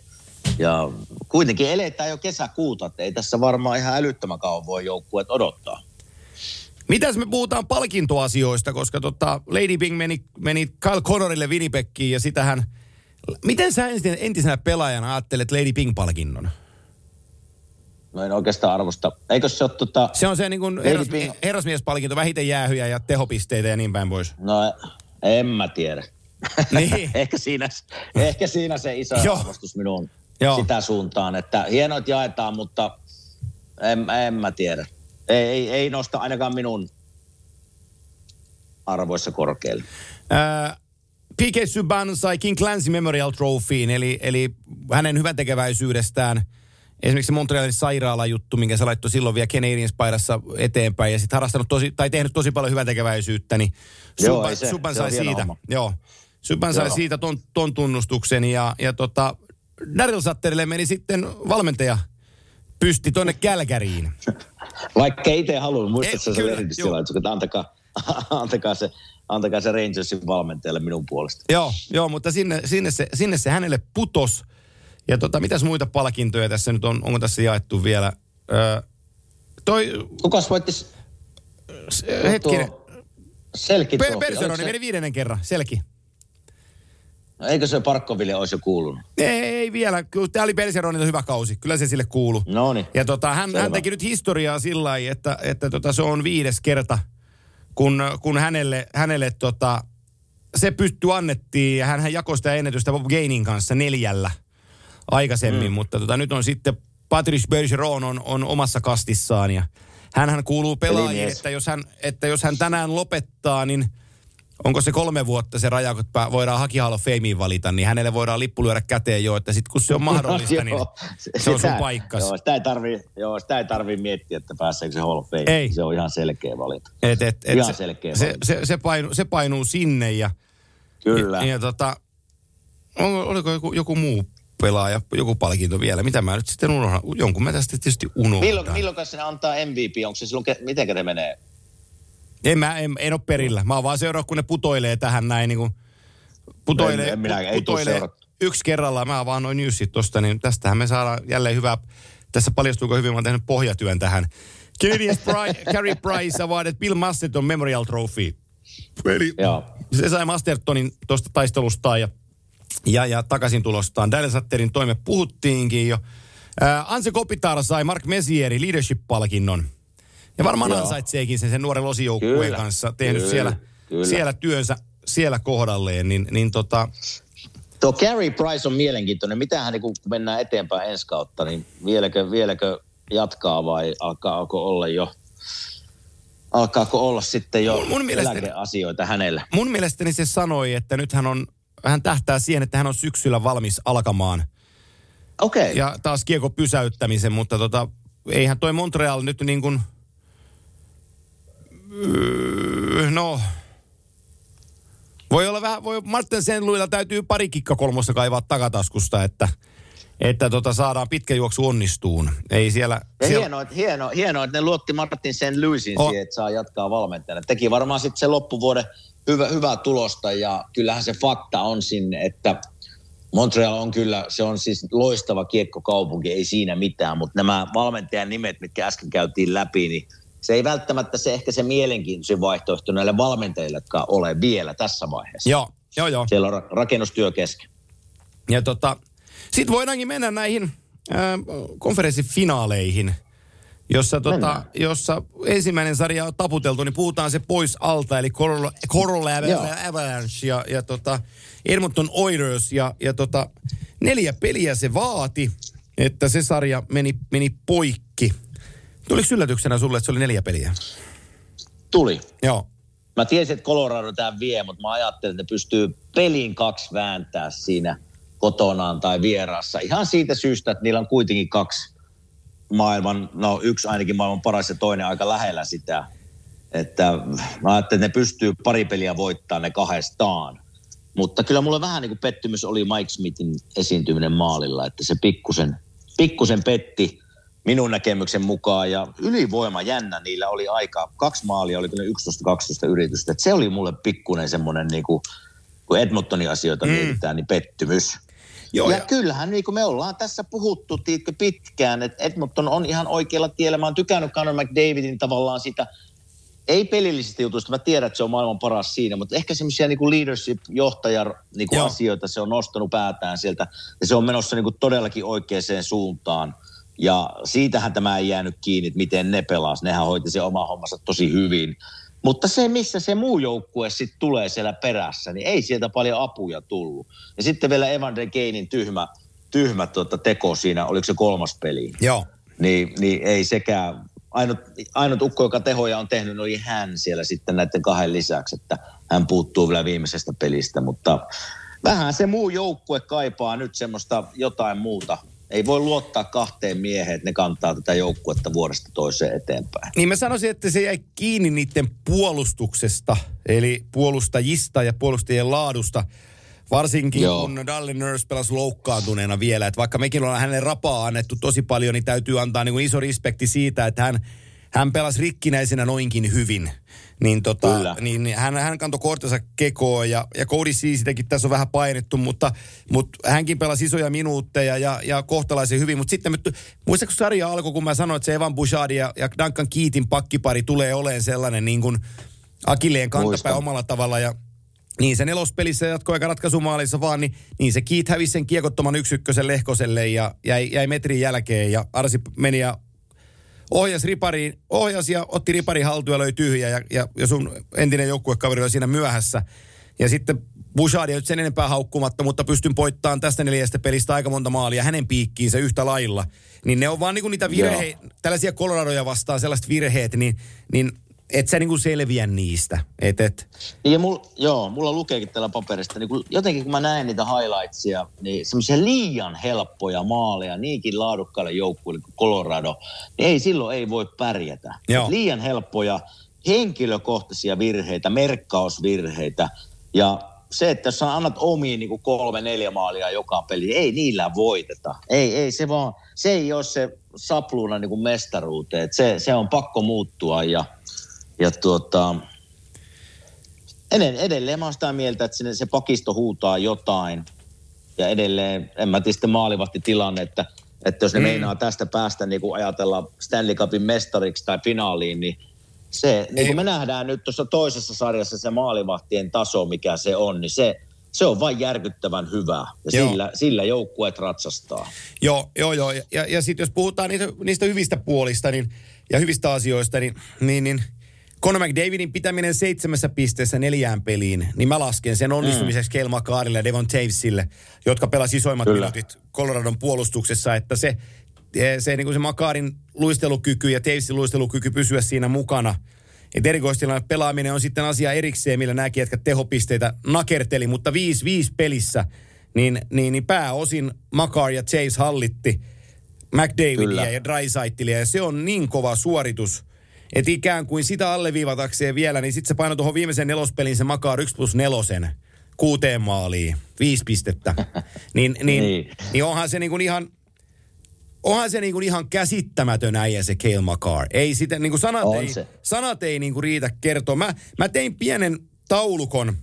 ja kuitenkin eletään jo kesäkuuta, että ei tässä varmaan ihan älyttömän kauan voi joukkueet odottaa. Mitäs me puhutaan palkintoasioista, koska tota Lady Bing meni, meni Kyle Connorille Winnipegkiin ja sitähän... Miten sä entisenä pelaajana ajattelet Lady Bing-palkinnon? No en oikeastaan arvosta. Eikö se ole tota... Se on se niin kuin herras, herrasmiespalkinto, vähiten jäähyjä ja tehopisteitä ja niin päin pois. No en mä tiedä. Niin. ehkä, siinä, ehkä siinä se iso Joo. arvostus minun Joo. sitä suuntaan, että hienoit jaetaan, mutta en, en mä tiedä. Ei, ei, ei nosta ainakaan minun arvoissa korkealle. Äh, P.K. Subban sai King Clancy Memorial Trophyin, eli, eli hänen hyväntekeväisyydestään – esimerkiksi Montrealin sairaalajuttu, minkä se laittoi silloin vielä Canadiens paidassa eteenpäin ja sitten harrastanut tosi, tai tehnyt tosi paljon hyväntekeväisyyttä, niin Joo, Subban, se, Subban se sai siitä. Homma. Joo. Subban sai siitä ton, ton tunnustuksen ja, ja tota, Daryl Satterille meni sitten valmentaja pysti tuonne Kälkäriin. Vaikka ei itse halunnut, muistatko se lehdistötilaisuus, että antakaa, antakaa se antakaa se Rangersin valmentajalle minun puolesta. Joo, joo mutta sinne, sinne, se, sinne se hänelle putos. Ja tota, mitäs muita palkintoja tässä nyt on, onko tässä jaettu vielä? Öö, toi... Kukas voitti? Hetkinen. Selki Pe- Berseroni se... meni viidennen kerran, Selki. No, eikö se Parkkoville olisi jo kuulunut? Ei, ei vielä. Tämä oli Berseronilta hyvä kausi. Kyllä se sille kuulu. No niin. Ja tota, hän, hän teki nyt historiaa sillä lailla, että, että tota, se on viides kerta, kun, kun hänelle, hänelle tota, se pytty annettiin ja hän jakoi sitä ennätystä Bob Gainin kanssa neljällä – aikaisemmin, mm. mutta tota, nyt on sitten Patrice Bergeron on, on omassa kastissaan ja hän kuuluu pelaajiin, että jos hän, että jos hän tänään lopettaa, niin onko se kolme vuotta se raja, kun voidaan Haki Hall of Fameen valita, niin hänelle voidaan lippu lyödä käteen jo, että sitten kun se on mahdollista, niin se on sun paikkas. Joo, sitä ei tarvii, joo, sitä ei tarvii miettiä, että pääseekö se Hall of Fame. Ei. Se on ihan selkeä valinta. Et, et, et ihan se, selkeä se, valinta. Se, se, painu, se painuu sinne ja... Kyllä. Ja, ja tota, oliko joku, joku muu pelaaja, joku palkinto vielä. Mitä mä nyt sitten unohdan? Jonkun mä tästä tietysti unohdan. Milloin, milloin se antaa MVP? Onko se silloin, miten ne menee? En mä, en, en ole perillä. Mä oon vaan seuraa, kun ne putoilee tähän näin niin kuin, putoilee, en, en minä, ei putoilee yksi kerrallaan. Mä vaan noin newsit tosta, niin tästähän me saadaan jälleen hyvää. Tässä paljastuuko hyvin, mä oon tehnyt pohjatyön tähän. Canadian Pri- Carey Price Awarded Bill Masterton Memorial Trophy. Eli Joo. se sai Mastertonin tuosta taistelustaan ja ja, ja takaisin tulostaan. Satterin toime puhuttiinkin jo. Ää, Anse Kopitar sai Mark Mesieri leadership-palkinnon. Ja varmaan Joo. ansaitseekin sen, sen nuoren losijoukkueen kanssa. Tehnyt kyllä, siellä, kyllä. siellä työnsä siellä kohdalleen. Niin, niin tota... Tuo Carey Price on mielenkiintoinen. Mitähän niin kun mennään eteenpäin ensi kautta, niin vieläkö, vieläkö jatkaa vai alkaako olla jo alkaako olla sitten jo mun asioita hänellä? Mun mielestäni se sanoi, että nyt hän on hän tähtää siihen, että hän on syksyllä valmis alkamaan. Okei. Okay. Ja taas kiekko pysäyttämisen, mutta tota, eihän toi Montreal nyt niin kuin, öö, no, voi olla vähän, voi Martin Senluilla täytyy pari kikka kolmossa kaivaa takataskusta, että että tota saadaan pitkä juoksu onnistuun. Ei siellä... Ja siellä... hienoa, että, hienoa, hienoa, että ne luotti Martin sen Lewisin Oh. siihen, että saa jatkaa valmentajana. Teki varmaan sitten se loppuvuoden hyvä, hyvää tulosta ja kyllähän se fakta on sinne, että Montreal on kyllä, se on siis loistava kiekkokaupunki, ei siinä mitään, mutta nämä valmentajan nimet, mitkä äsken käytiin läpi, niin se ei välttämättä se ehkä se mielenkiintoisin vaihtoehto näille valmentajille, jotka ole vielä tässä vaiheessa. Joo, joo, joo. Siellä on ra- rakennustyö kesken. Ja tota, sitten voidaankin mennä näihin ää, konferenssifinaaleihin, jossa, tota, jossa ensimmäinen sarja on taputeltu, niin puhutaan se pois alta, eli Joo. Avalanche ja, ja tota, Edmonton Oilers. Ja, ja tota, neljä peliä se vaati, että se sarja meni, meni poikki. Tuliko yllätyksenä sulle, että se oli neljä peliä? Tuli. Joo. Mä tiesin, että Colorado tämän vie, mutta mä ajattelin, että ne pystyy pelin kaksi vääntää siinä kotonaan tai vieraassa. Ihan siitä syystä, että niillä on kuitenkin kaksi maailman, no yksi ainakin maailman paras ja toinen aika lähellä sitä. Että mä ajattelin, että ne pystyy pari peliä voittaa ne kahdestaan. Mutta kyllä mulla vähän niin kuin pettymys oli Mike Smithin esiintyminen maalilla, että se pikkusen, pikkusen petti minun näkemyksen mukaan. Ja ylivoima jännä niillä oli aika, kaksi maalia, oli kyllä 11-12 yritystä. Että se oli mulle pikkuinen semmoinen, niin kuin, kun Edmontonin asioita mm. mietitään, niin pettymys. Joo, ja, ja- kyllähän niin kuin me ollaan tässä puhuttu tiedätkö, pitkään, että Edmonton on ihan oikealla tiellä. Mä oon tykännyt Conor McDavidin tavallaan sitä, ei pelillisistä jutuista, mä tiedän, että se on maailman paras siinä, mutta ehkä semmoisia niin leadership-johtajan niin Joo. asioita se on nostanut päätään sieltä, ja se on menossa niin kuin todellakin oikeaan suuntaan. Ja siitähän tämä ei jäänyt kiinni, että miten ne pelas. Nehän hoiti se oma hommansa tosi hyvin. Mutta se, missä se muu joukkue sitten tulee siellä perässä, niin ei sieltä paljon apuja tullut. Ja sitten vielä Evander Gainin tyhmä, tyhmä tuota teko siinä, oliko se kolmas peli? Joo. niin, niin ei sekään, ainut, ainut ukko, joka tehoja on tehnyt, oli hän siellä sitten näiden kahden lisäksi, että hän puuttuu vielä viimeisestä pelistä, mutta vähän se muu joukkue kaipaa nyt semmoista jotain muuta. Ei voi luottaa kahteen mieheen, että ne kantaa tätä joukkuetta vuodesta toiseen eteenpäin. Niin mä sanoisin, että se jäi kiinni niiden puolustuksesta, eli puolustajista ja puolustajien laadusta. Varsinkin Joo. kun Dallin Nurse pelasi loukkaantuneena vielä. Että vaikka mekin ollaan hänelle rapaa annettu tosi paljon, niin täytyy antaa niin kuin iso respekti siitä, että hän, hän pelasi rikkinäisenä noinkin hyvin. Niin, tota, Kyllä. niin niin hän, hän kantoi kortensa kekoon ja, ja Cody Ceasitäkin tässä on vähän painettu, mutta, mutta hänkin pelasi isoja minuutteja ja, ja kohtalaisen hyvin. Mutta sitten, muistatko sarja alkoi, kun mä sanoin, että se Evan Bouchard ja, ja Duncan Keatin pakkipari tulee olemaan sellainen niin kuin Akilleen kantapää Muistan. omalla tavalla ja niin se nelospelissä jatkoaika ratkaisumaalissa vaan, niin, niin se Keith hävisi sen kiekottoman yksykkösen Lehkoselle ja jäi, jäi metrin jälkeen ja Arsi meni ja ohjas ripariin, ohjas ja otti ripari haltuun ja löi tyhjä ja, ja, ja sun entinen joukkuekaveri oli siinä myöhässä. Ja sitten Bouchard ei nyt sen enempää haukkumatta, mutta pystyn poittamaan tästä neljästä pelistä aika monta maalia hänen piikkiinsä yhtä lailla. Niin ne on vaan niinku niitä virheitä, tällaisia Coloradoja vastaan sellaiset virheet, niin, niin et sä niinku selviä niistä. Et, et, Niin Ja mul, joo, mulla lukeekin tällä paperista, niin kun, jotenkin kun mä näen niitä highlightsia, niin semmoisia liian helppoja maaleja niinkin laadukkaille joukkueille kuin Colorado, niin ei silloin ei voi pärjätä. Joo. Et Liian helppoja henkilökohtaisia virheitä, merkkausvirheitä ja se, että jos sä annat omiin niin kolme, neljä maalia joka peli, niin ei niillä voiteta. Ei, ei se vaan, se ei ole se sapluuna niin mestaruuteen. Et se, se on pakko muuttua ja, ja tuota, edelleen, edelleen mä oon sitä mieltä, että sinne se pakisto huutaa jotain. Ja edelleen, en mä tiedä sitten maalivahtitilanne, että, että jos ne mm. meinaa tästä päästä niin kuin ajatella Stanley Cupin mestariksi tai finaaliin, niin se, niin kuin me nähdään nyt tuossa toisessa sarjassa se maalivahtien taso, mikä se on, niin se, se on vain järkyttävän hyvä. Ja Joo. sillä, sillä joukkueet ratsastaa. Joo, joo, joo. Ja, ja sitten jos puhutaan niistä, niistä hyvistä puolista niin, ja hyvistä asioista, niin, niin, niin Conor McDavidin pitäminen seitsemässä pisteessä neljään peliin, niin mä lasken sen onnistumiseksi mm. Kelma Kaarille ja Devon Tavesille, jotka pelasivat isoimmat Kyllä. minuutit Coloradon puolustuksessa, että se, se, niin kuin se Makaarin luistelukyky ja Tavesin luistelukyky pysyä siinä mukana. Et erikoistilanne pelaaminen on sitten asia erikseen, millä nämä jätkät tehopisteitä nakerteli, mutta 5-5 pelissä, niin, niin, niin pääosin Makar ja Chase hallitti McDavidia Kyllä. ja Drysaitelia, ja se on niin kova suoritus, että ikään kuin sitä alleviivatakseen vielä, niin sitten se painoi tuohon viimeisen nelospelin se Makar 1 plus nelosen. kuuteen maaliin, viisi pistettä. niin, niin, niin. Niin. onhan se niinku ihan, onhan se niinku ihan käsittämätön äijä se Cale Makar. Ei sitä, niinku sanat On ei, se. sanat ei niinku riitä kertoa. Mä, mä tein pienen taulukon,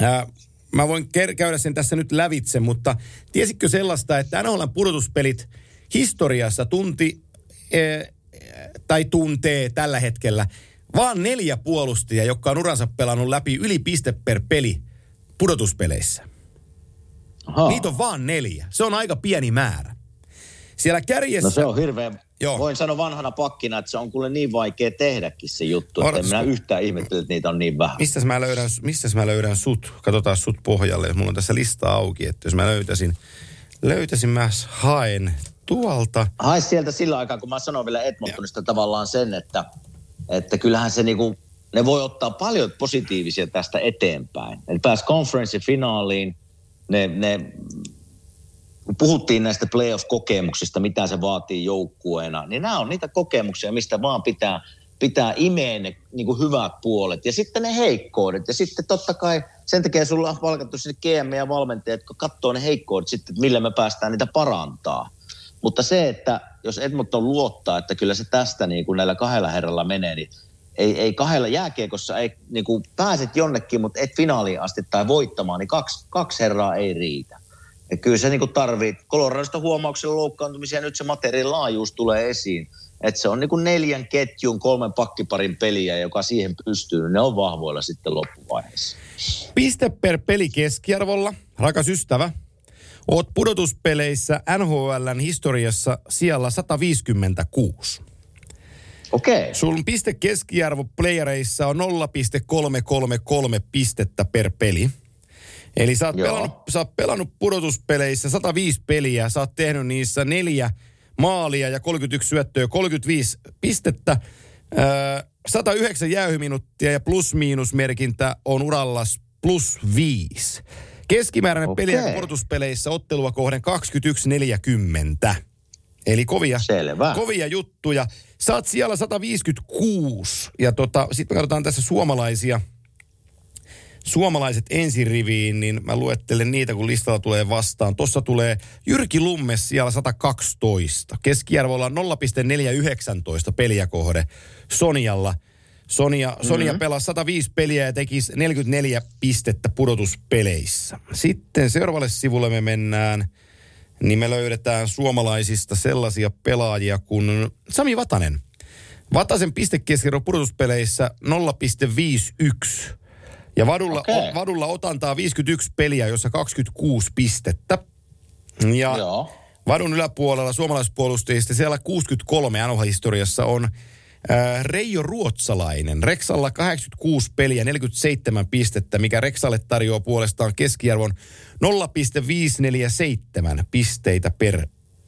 ää, mä voin ker- käydä sen tässä nyt lävitse, mutta tiesitkö sellaista, että NHLn pudotuspelit historiassa tunti, ää, tai tuntee tällä hetkellä vaan neljä puolustajaa, jotka on uransa pelannut läpi yli piste per peli pudotuspeleissä. Aha. Niitä on vaan neljä. Se on aika pieni määrä. Siellä kärjessä... No se on hirveän, Joo. Voin sanoa vanhana pakkina, että se on kuule niin vaikea tehdäkin se juttu, että en Odotas, minä yhtään ihmettele, että niitä on niin vähän. Mistäs mä löydän, mistäs mä löydän sut? Katsotaan sut pohjalle. Mulla on tässä lista auki, että jos mä löytäisin, löytäisin mä haen tuolta. Hae sieltä sillä aikaa, kun mä sanoin vielä Edmontonista tavallaan sen, että, että kyllähän se niinku, ne voi ottaa paljon positiivisia tästä eteenpäin. Ne pääsi konferenssifinaaliin, ne, ne, kun puhuttiin näistä playoff-kokemuksista, mitä se vaatii joukkueena, niin nämä on niitä kokemuksia, mistä vaan pitää, pitää imeen ne niin kuin hyvät puolet ja sitten ne heikkoudet. Ja sitten totta kai sen takia sulla on palkattu sinne GM ja valmentajat, jotka katsoo ne heikkoudet sitten, että millä me päästään niitä parantaa. Mutta se, että jos Edmonton luottaa, että kyllä se tästä niin kuin näillä kahdella herralla menee, niin ei, ei kahdella jääkiekossa ei, niin kuin pääset jonnekin, mutta et finaaliin asti tai voittamaan, niin kaksi, kaksi herraa ei riitä. Ja kyllä se niin kuin tarvii, Coloradosta huomauksen loukkaantumisia, nyt se materiaalin laajuus tulee esiin. Että se on niin kuin neljän ketjun, kolmen pakkiparin peliä, joka siihen pystyy, ne on vahvoilla sitten loppuvaiheessa. Piste per peli keskiarvolla, rakas ystävä. Oot pudotuspeleissä NHLn historiassa siellä 156. Okei. Sun piste keskiarvo playereissa on 0,333 pistettä per peli. Eli sä oot, Joo. pelannut, sä oot pelannut pudotuspeleissä 105 peliä, sä oot tehnyt niissä neljä maalia ja 31 syöttöä, 35 pistettä. Öö, 109 jäähyminuuttia ja plus-miinusmerkintä on uralla plus 5. Keskimääräinen Okei. peliä pudotuspeleissä ottelua kohden 21.40. Eli kovia, Selvä. kovia juttuja. Oot siellä 156 ja tota, sitten me katsotaan tässä suomalaisia suomalaiset ensiriviin, niin mä luettelen niitä, kun listalla tulee vastaan. Tossa tulee Jyrki Lummes siellä 112. Keskiarvolla on 0,419 peliä kohde Sonialla. Sonia, mm-hmm. Sonia pelasi 105 peliä ja teki 44 pistettä pudotuspeleissä. Sitten seuraavalle sivulle me mennään, niin me löydetään suomalaisista sellaisia pelaajia kuin Sami Vatanen. Vatasen pistekeskiarvo pudotuspeleissä 0,51. Ja vadulla, Okei. o, vadulla otantaa 51 peliä, jossa 26 pistettä. Ja Joo. vadun yläpuolella suomalaispuolustajista siellä 63 NHL-historiassa on Reijo Ruotsalainen. Reksalla 86 peliä, 47 pistettä, mikä Reksalle tarjoaa puolestaan keskiarvon 0,547 pisteitä per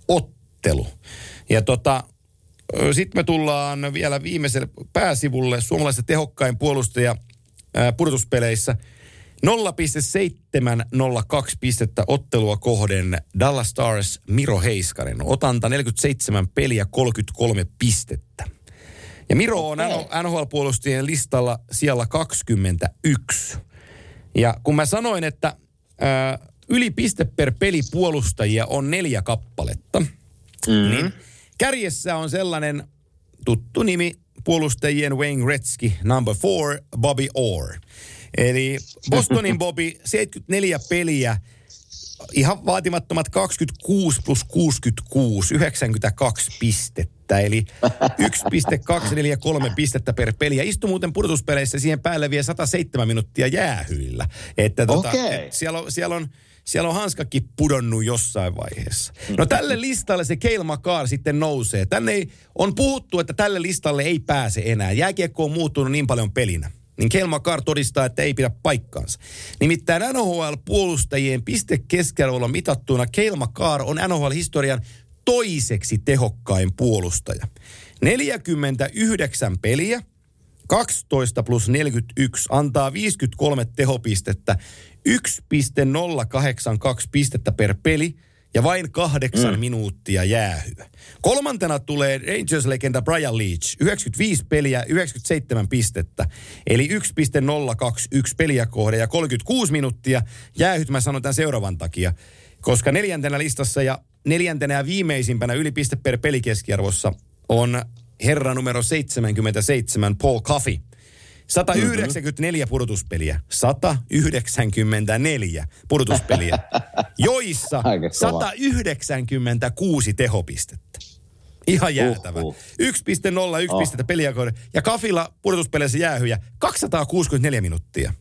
ottelu. Ja tota, sitten me tullaan vielä viimeiselle pääsivulle suomalaisesta tehokkain puolustaja ää, pudotuspeleissä. 0,702 pistettä ottelua kohden Dallas Stars Miro Heiskanen. Otanta 47 peliä, 33 pistettä. Ja Miro on Okei. NHL-puolustajien listalla siellä 21. Ja kun mä sanoin, että ää, yli piste per peli puolustajia on neljä kappaletta, mm-hmm. niin kärjessä on sellainen tuttu nimi puolustajien Wayne Gretzky, number four, Bobby Orr. Eli Bostonin Bobby, 74 peliä, ihan vaatimattomat 26 plus 66, 92 pistettä. Eli 1,243 pistettä per peli. Ja istui muuten pudotuspeleissä siihen päälle vielä 107 minuuttia jäähyillä. Että tota, Okei. et siellä, on, siellä, on, siellä on hanskakin pudonnut jossain vaiheessa. No tälle listalle se Cale Makar sitten nousee. Tänne ei, on puhuttu, että tälle listalle ei pääse enää. Jääkiekko on muuttunut niin paljon pelinä niin Cale Makar todistaa, että ei pidä paikkaansa. Nimittäin NHL-puolustajien piste keskiarvolla mitattuna Cale Makar on NHL-historian toiseksi tehokkain puolustaja. 49 peliä, 12 plus 41 antaa 53 tehopistettä, 1,082 pistettä per peli ja vain kahdeksan mm. minuuttia jäähyä. Kolmantena tulee Rangers-legenda Brian Leach, 95 peliä, 97 pistettä, eli 1.021 peliä kohde ja 36 minuuttia jäähyt, mä sanon tämän seuraavan takia, koska neljäntenä listassa ja neljäntenä ja viimeisimpänä yli piste per pelikeskiarvossa on herra numero 77 Paul Coffey. 194 mm-hmm. pudotuspeliä. 194 pudotuspeliä, joissa 196 tehopistettä. Ihan jäätävä. Uh, uh. 1.0, 1 oh. pistettä peliä. Ja Kafilla pudotuspeleissä jäähyjä 264 minuuttia.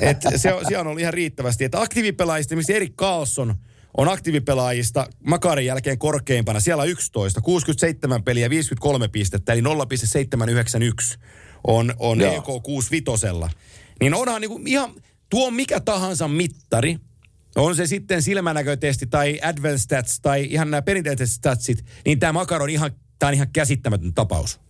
Et se, on, se on ollut ihan riittävästi. Että aktiivipelaajista, missä Erik Carlson on aktiivipelaajista Makarin jälkeen korkeimpana. Siellä on 11, 67 peliä, 53 pistettä, eli 0,791 on, on EK 65. Niin onhan niinku ihan, tuo mikä tahansa mittari, on se sitten silmänäkötesti tai advanced stats tai ihan nämä perinteiset statsit, niin tämä Makar on ihan, tämä on ihan käsittämätön tapaus.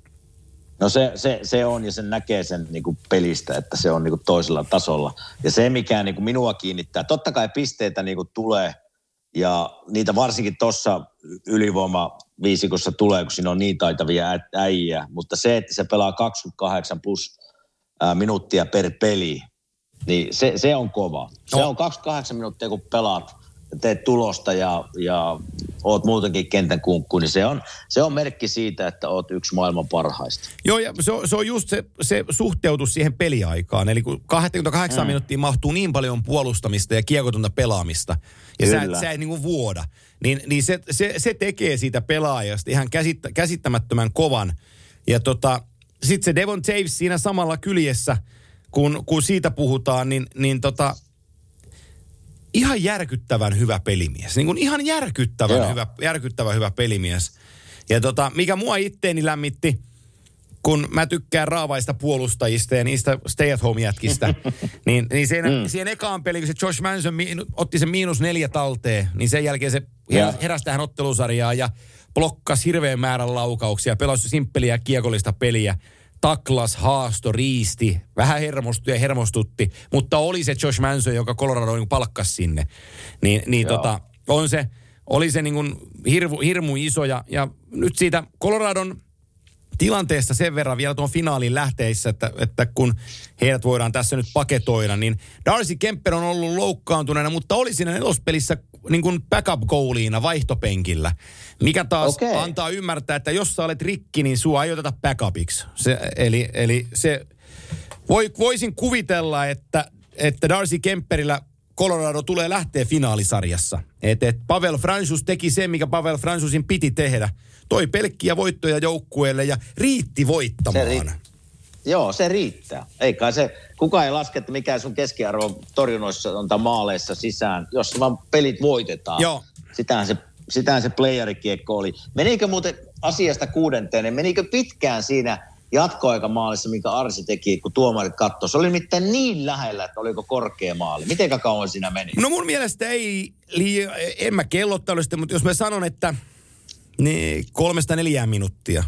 No se, se, se on ja sen näkee sen niin kuin pelistä, että se on niin kuin toisella tasolla. Ja se, mikä niin kuin minua kiinnittää, totta kai pisteitä niin kuin tulee ja niitä varsinkin tuossa ylivoima viisikossa tulee, kun siinä on niin taitavia äijä. Mutta se, että se pelaa 28 plus ää, minuuttia per peli, niin se, se on kova. Se on 28 minuuttia, kun pelaat teet tulosta ja, ja oot muutenkin kentän kunkku, niin se on, se on merkki siitä, että oot yksi maailman parhaista. Joo, ja se on, se on just se, se suhteutus siihen peliaikaan. Eli kun 28 mm. minuuttia mahtuu niin paljon puolustamista ja kiekotonta pelaamista, ja Kyllä. sä, sä ei niin vuoda, niin, niin se, se, se tekee siitä pelaajasta ihan käsittä, käsittämättömän kovan. Ja tota, sitten se Devon Taves siinä samalla kyljessä, kun, kun siitä puhutaan, niin, niin tota, ihan järkyttävän hyvä pelimies. Niin kuin ihan järkyttävän hyvä, järkyttävän hyvä pelimies. Ja tota, mikä mua itteeni lämmitti, kun mä tykkään raavaista puolustajista ja niistä stay-at-home-jätkistä, niin, niin siihen, mm. siihen ekaan peliin, kun se Josh Manson miinu, otti sen miinus neljä talteen, niin sen jälkeen se heräsi, heräsi tähän ottelusarjaan ja blokkasi hirveän määrän laukauksia, pelasi simppeliä kiekollista peliä taklas, haasto, riisti, vähän hermostui ja hermostutti, mutta oli se Josh Manson, joka Colorado niin palkkasi sinne. Niin, niin tota, on se, oli se niin kuin hirvu, hirmu iso ja, ja nyt siitä Coloradon tilanteesta sen verran vielä tuon finaalin lähteissä, että, että kun heidät voidaan tässä nyt paketoida, niin Darcy Kemper on ollut loukkaantuneena, mutta oli siinä nelospelissä niin kuin backup goaliina vaihtopenkillä, mikä taas okay. antaa ymmärtää, että jos sä olet rikki, niin sua ei oteta backupiksi. Se, eli, eli se, voi, voisin kuvitella, että, että Darcy Kemperillä Colorado tulee lähteä finaalisarjassa. Että et Pavel Fransus teki sen, mikä Pavel Fransusin piti tehdä. Toi pelkkiä voittoja joukkueelle ja riitti voittamaan. Se ri- Joo, se riittää. Eikä se, kukaan ei laske, että mikä sun keskiarvo torjunnoissa on tai maaleissa sisään, jos vaan pelit voitetaan. Joo. Sitähän se, sitähän se playerikiekko oli. Menikö muuten asiasta kuudenteen, niin menikö pitkään siinä jatkoaikamaalissa, minkä Arsi teki, kun tuomarit katsoi. Se oli nimittäin niin lähellä, että oliko korkea maali. Miten kauan siinä meni? No mun mielestä ei, en mä kellottelu sitä, mutta jos mä sanon, että niin kolmesta neljään minuuttia.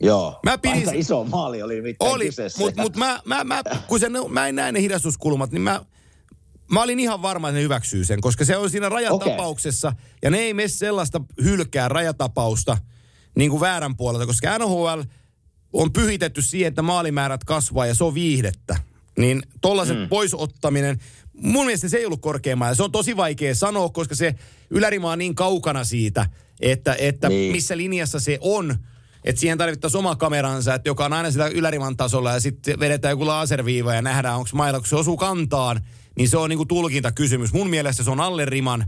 Joo, mä pidin, aika iso maali oli mitään Oli, mutta mut mä, mä, mä, kun se, mä en näe ne hidastuskulmat, niin mä, mä olin ihan varma, että ne hyväksyy sen, koska se on siinä rajatapauksessa, okay. ja ne ei mene sellaista hylkää rajatapausta niin kuin väärän puolelta, koska NHL on pyhitetty siihen, että maalimäärät kasvaa ja se on viihdettä. Niin tollaisen mm. poisottaminen, mun mielestä se ei ollut korkeammaa. Se on tosi vaikea sanoa, koska se ylärimaa on niin kaukana siitä, että, että niin. missä linjassa se on. Että siihen tarvittaisiin oma kameransa, että joka on aina sitä yläriman tasolla ja sitten vedetään joku laserviiva ja nähdään, onko mailla, kun se osuu kantaan, niin se on niinku tulkintakysymys. Mun mielestä se on alle riman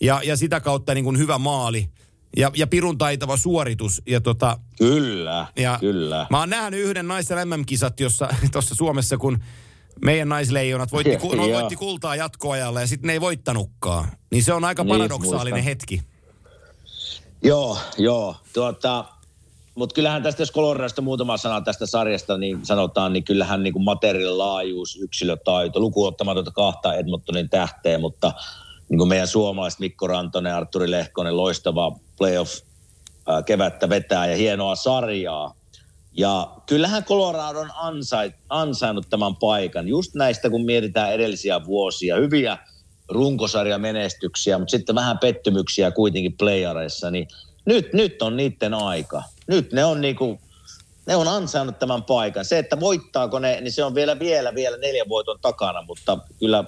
ja, ja sitä kautta niinku hyvä maali. Ja, ja pirun taitava suoritus. Ja tota, kyllä, ja kyllä. Mä oon nähnyt yhden naisten MM-kisat, jossa tuossa Suomessa, kun meidän naisleijonat voitti, no, voitti kultaa jatkoajalla ja sitten ne ei voittanutkaan. Niin se on aika niin, paradoksaalinen muistan. hetki. Joo, joo. Tuota, mutta kyllähän tästä, jos Coloradosta muutama sana tästä sarjasta niin sanotaan, niin kyllähän niin materiaalin laajuus, yksilötaito, lukuottamatonta kahta Edmontonin tähteä, mutta niin kuin meidän suomalaiset Mikko Rantonen, Arturi Lehkonen, loistava playoff kevättä vetää ja hienoa sarjaa. Ja kyllähän Colorado on ansainnut tämän paikan. Just näistä, kun mietitään edellisiä vuosia. Hyviä runkosarjamenestyksiä, mutta sitten vähän pettymyksiä kuitenkin playareissa, niin nyt, nyt on niiden aika. Nyt ne on niinku, ne on ansainnut tämän paikan. Se, että voittaako ne, niin se on vielä, vielä, vielä neljän voiton takana, mutta kyllä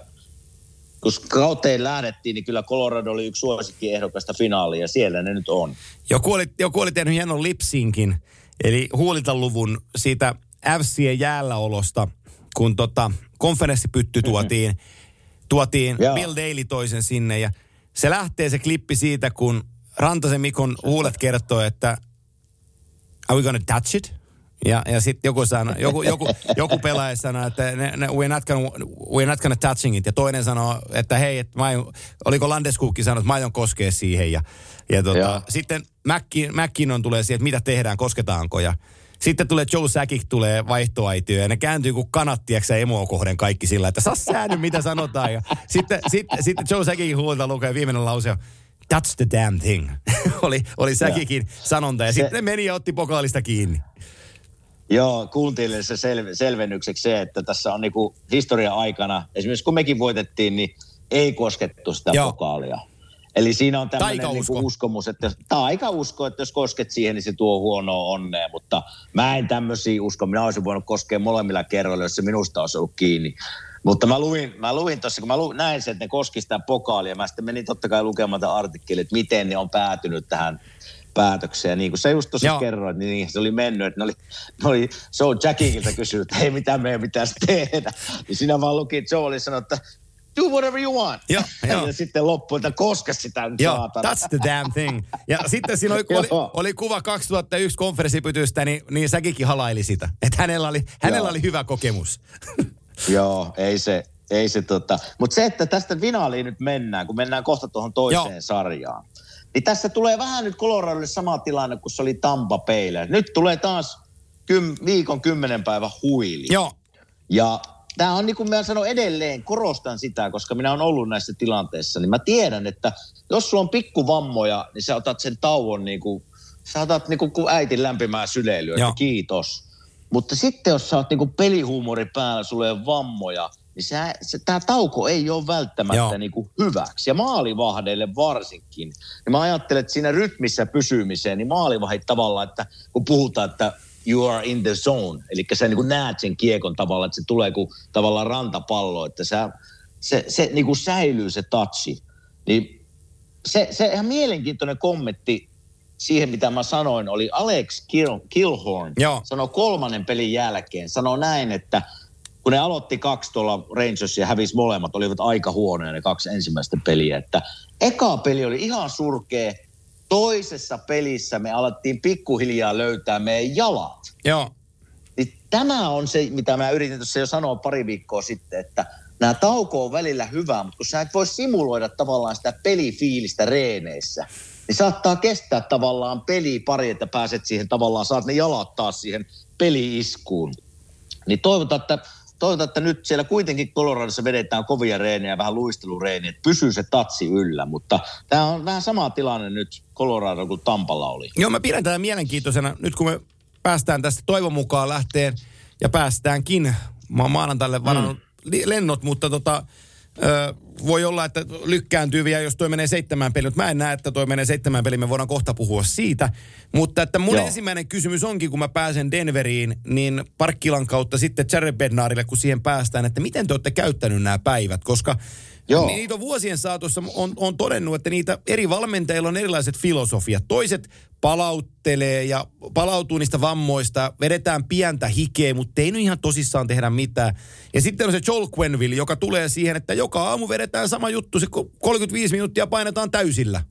kun kauteen lähdettiin, niin kyllä Colorado oli yksi suosikki ehdokasta finaaliin, ja siellä ne nyt on. Joku oli, joku oli tehnyt hienon lipsinkin, eli huulitan luvun siitä FCn jäälläolosta, kun tota, konferenssipytty tuotiin, mm-hmm. Tuotiin Joo. Bill Daly toisen sinne, ja se lähtee se klippi siitä, kun Rantasen Mikon huulet kertoo, että are we gonna touch it? Ja, ja sitten joku, sanoo, joku, joku, joku pelaaja sanoo, että ne, ne, we're, not gonna, we're not gonna touching it. Ja toinen sanoo, että hei, että mä aion, oliko Landeskukki sanonut, että mä aion koskea siihen. Ja, ja tota, Joo. sitten Mäkki, McKinnon tulee siihen, että mitä tehdään, kosketaanko. Ja sitten tulee Joe Sakic tulee vaihtoaitioon ja ne kääntyy kuin kanattiaksi emoa kohden kaikki sillä, että saa säännön mitä sanotaan. Ja sitten, sitten, sitten Joe Sakicin huolta lukee viimeinen lause on, That's the damn thing. oli, oli Sakicin sanonta ja Se- sitten ne meni ja otti pokaalista kiinni. Joo, kuultiin se sel- selvennykseksi se, että tässä on niinku historian aikana, esimerkiksi kun mekin voitettiin, niin ei koskettu sitä Joo. Joo. pokaalia. Eli siinä on tämmöinen niinku uskomus, että taikausko, että jos kosket siihen, niin se tuo huonoa onnea, mutta mä en tämmöisiä usko. Minä olisin voinut koskea molemmilla kerroilla, jos se minusta olisi ollut kiinni. Mutta mä luin, mä luin tuossa, kun mä lu, näin sen, että ne koski sitä pokaalia, mä sitten menin totta kai lukemaan tämän artikkelin, että miten ne on päätynyt tähän päätökseen. Ja niin kuin sä just tuossa kerroit, niin niinhän se oli mennyt, että ne oli, ne oli Joe Jackingilta kysynyt, että hei, mitä meidän pitäisi tehdä. Niin siinä vaan luki, että Joe oli sanonut, että do whatever you want. Joo, joo. ja sitten loppuun, että koske sitä nyt Joo, saatana. that's the damn thing. Ja sitten siinä oli, oli, oli kuva 2001 konferenssipytystä, niin, niin säkikin halaili sitä. Että hänellä oli, hänellä oli hyvä kokemus. Joo, ei se, ei se tota. Mutta se, että tästä finaaliin nyt mennään, kun mennään kohta tuohon toiseen Joo. sarjaan, niin tässä tulee vähän nyt Coloradolle sama tilanne kuin se oli Tampa. Nyt tulee taas kym, viikon kymmenen päivän huili. Joo, Ja tämä on niin kuin mä sanon edelleen, korostan sitä, koska minä olen ollut näissä tilanteissa, niin mä tiedän, että jos sulla on pikkuvammoja, niin sä otat sen tauon niin kuin, sä otat niin kuin, kuin äitin lämpimää syleilyä, että kiitos. Mutta sitten jos sä oot niin kuin pelihuumori päällä, sulla ei ole vammoja, niin sä, se, tämä tauko ei ole välttämättä Joo. niin kuin hyväksi. Ja maalivahdeille varsinkin. Ja mä ajattelen, että siinä rytmissä pysymiseen, niin maalivahdit tavallaan, että kun puhutaan, että you are in the zone, eli sä niin kuin näet sen kiekon tavallaan, että se tulee kuin tavallaan rantapallo, että sä, se, se niin kuin säilyy se touchi. Niin se, se ihan mielenkiintoinen kommentti siihen, mitä mä sanoin, oli Alex Kill, Killhorn. Joo. Sanoi kolmannen pelin jälkeen, sanoi näin, että kun ne aloitti kaksi tuolla Rangers ja hävisi molemmat, olivat aika huonoja ne kaksi ensimmäistä peliä. Että eka peli oli ihan surkea. Toisessa pelissä me alettiin pikkuhiljaa löytää meidän jalat. joo, Niin tämä on se, mitä mä yritin tuossa jo sanoa pari viikkoa sitten, että nämä tauko on välillä hyvä, mutta kun sä et voi simuloida tavallaan sitä pelifiilistä reeneissä, niin saattaa kestää tavallaan peli pari, että pääset siihen tavallaan, saat ne jalat taas siihen peliiskuun. Niin toivotaan, että, toivotaan, että nyt siellä kuitenkin Coloradossa vedetään kovia reenejä, vähän luistelureeniä, että pysyy se tatsi yllä, mutta tämä on vähän sama tilanne nyt Colorado kuin Tampalla oli. Joo, mä pidän tätä mielenkiintoisena. Nyt kun me päästään tästä toivon mukaan lähteen ja päästäänkin, mä oon maanantaille varannut mm. lennot, mutta tota, voi olla, että lykkääntyy vielä, jos toi menee seitsemään peliin. Mutta mä en näe, että toi menee seitsemään peliin, me voidaan kohta puhua siitä. Mutta että mun Joo. ensimmäinen kysymys onkin, kun mä pääsen Denveriin, niin Parkkilan kautta sitten Jared Bednarille, kun siihen päästään, että miten te olette käyttänyt nämä päivät, koska Joo. niin niitä on vuosien saatossa on, on todennut, että niitä eri valmentajilla on erilaiset filosofiat. Toiset palauttelee ja palautuu niistä vammoista, vedetään pientä hikeä, mutta ei nyt ihan tosissaan tehdä mitään. Ja sitten on se Joel Quenville, joka tulee siihen, että joka aamu vedetään sama juttu, se 35 minuuttia painetaan täysillä.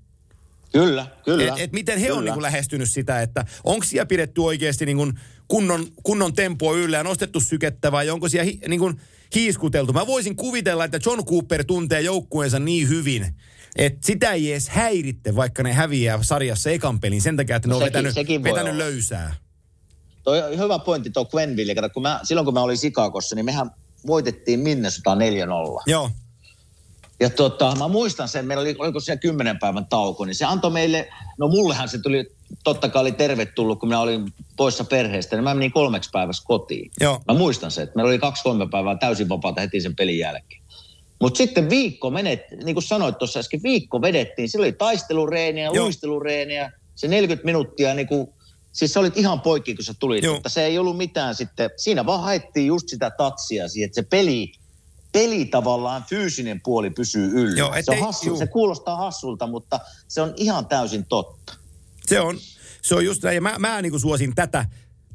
Kyllä, kyllä. Et, et miten he on Kyllä. niin lähestynyt sitä, että onko siellä pidetty oikeasti niin kuin kunnon, kunnon tempoa yllä ja nostettu sykettä vai onko siellä hi, niin kuin hiiskuteltu? Mä voisin kuvitella, että John Cooper tuntee joukkueensa niin hyvin, että sitä ei edes häiritte, vaikka ne häviää sarjassa ekan pelin sen takia, että ne on Sekin- vetänyt, sekin vetänyt olla. löysää. Toi on hyvä pointti tuo Quenville. Kato, kun mä, silloin kun mä olin Sikakossa, niin mehän voitettiin Minnesota 4-0. Joo, Ja tota, mä muistan sen, meillä oli, oliko siellä kymmenen päivän tauko, niin se antoi meille, no mullehan se tuli, totta kai oli tervetullut, kun minä olin poissa perheestä, niin mä menin kolmeksi päiväksi kotiin. joo, Mä muistan sen, että meillä oli kaksi kolme päivää täysin vapaata heti sen pelin jälkeen. Mutta sitten viikko menet, niin kuin sanoit tuossa äsken, viikko vedettiin. Sillä oli taistelureeniä, Joo. luistelureeniä, se 40 minuuttia niin kuin, siis sä olit ihan poikki, kun sä tulit, Joo. mutta se ei ollut mitään sitten. Siinä vaan haettiin just sitä tatsia siihen, että se peli, peli tavallaan fyysinen puoli pysyy yllä. Joo, se, ettei- on hassu, juu. se kuulostaa hassulta, mutta se on ihan täysin totta. Se on, se on just näin. Ja mä, mä niin suosin tätä,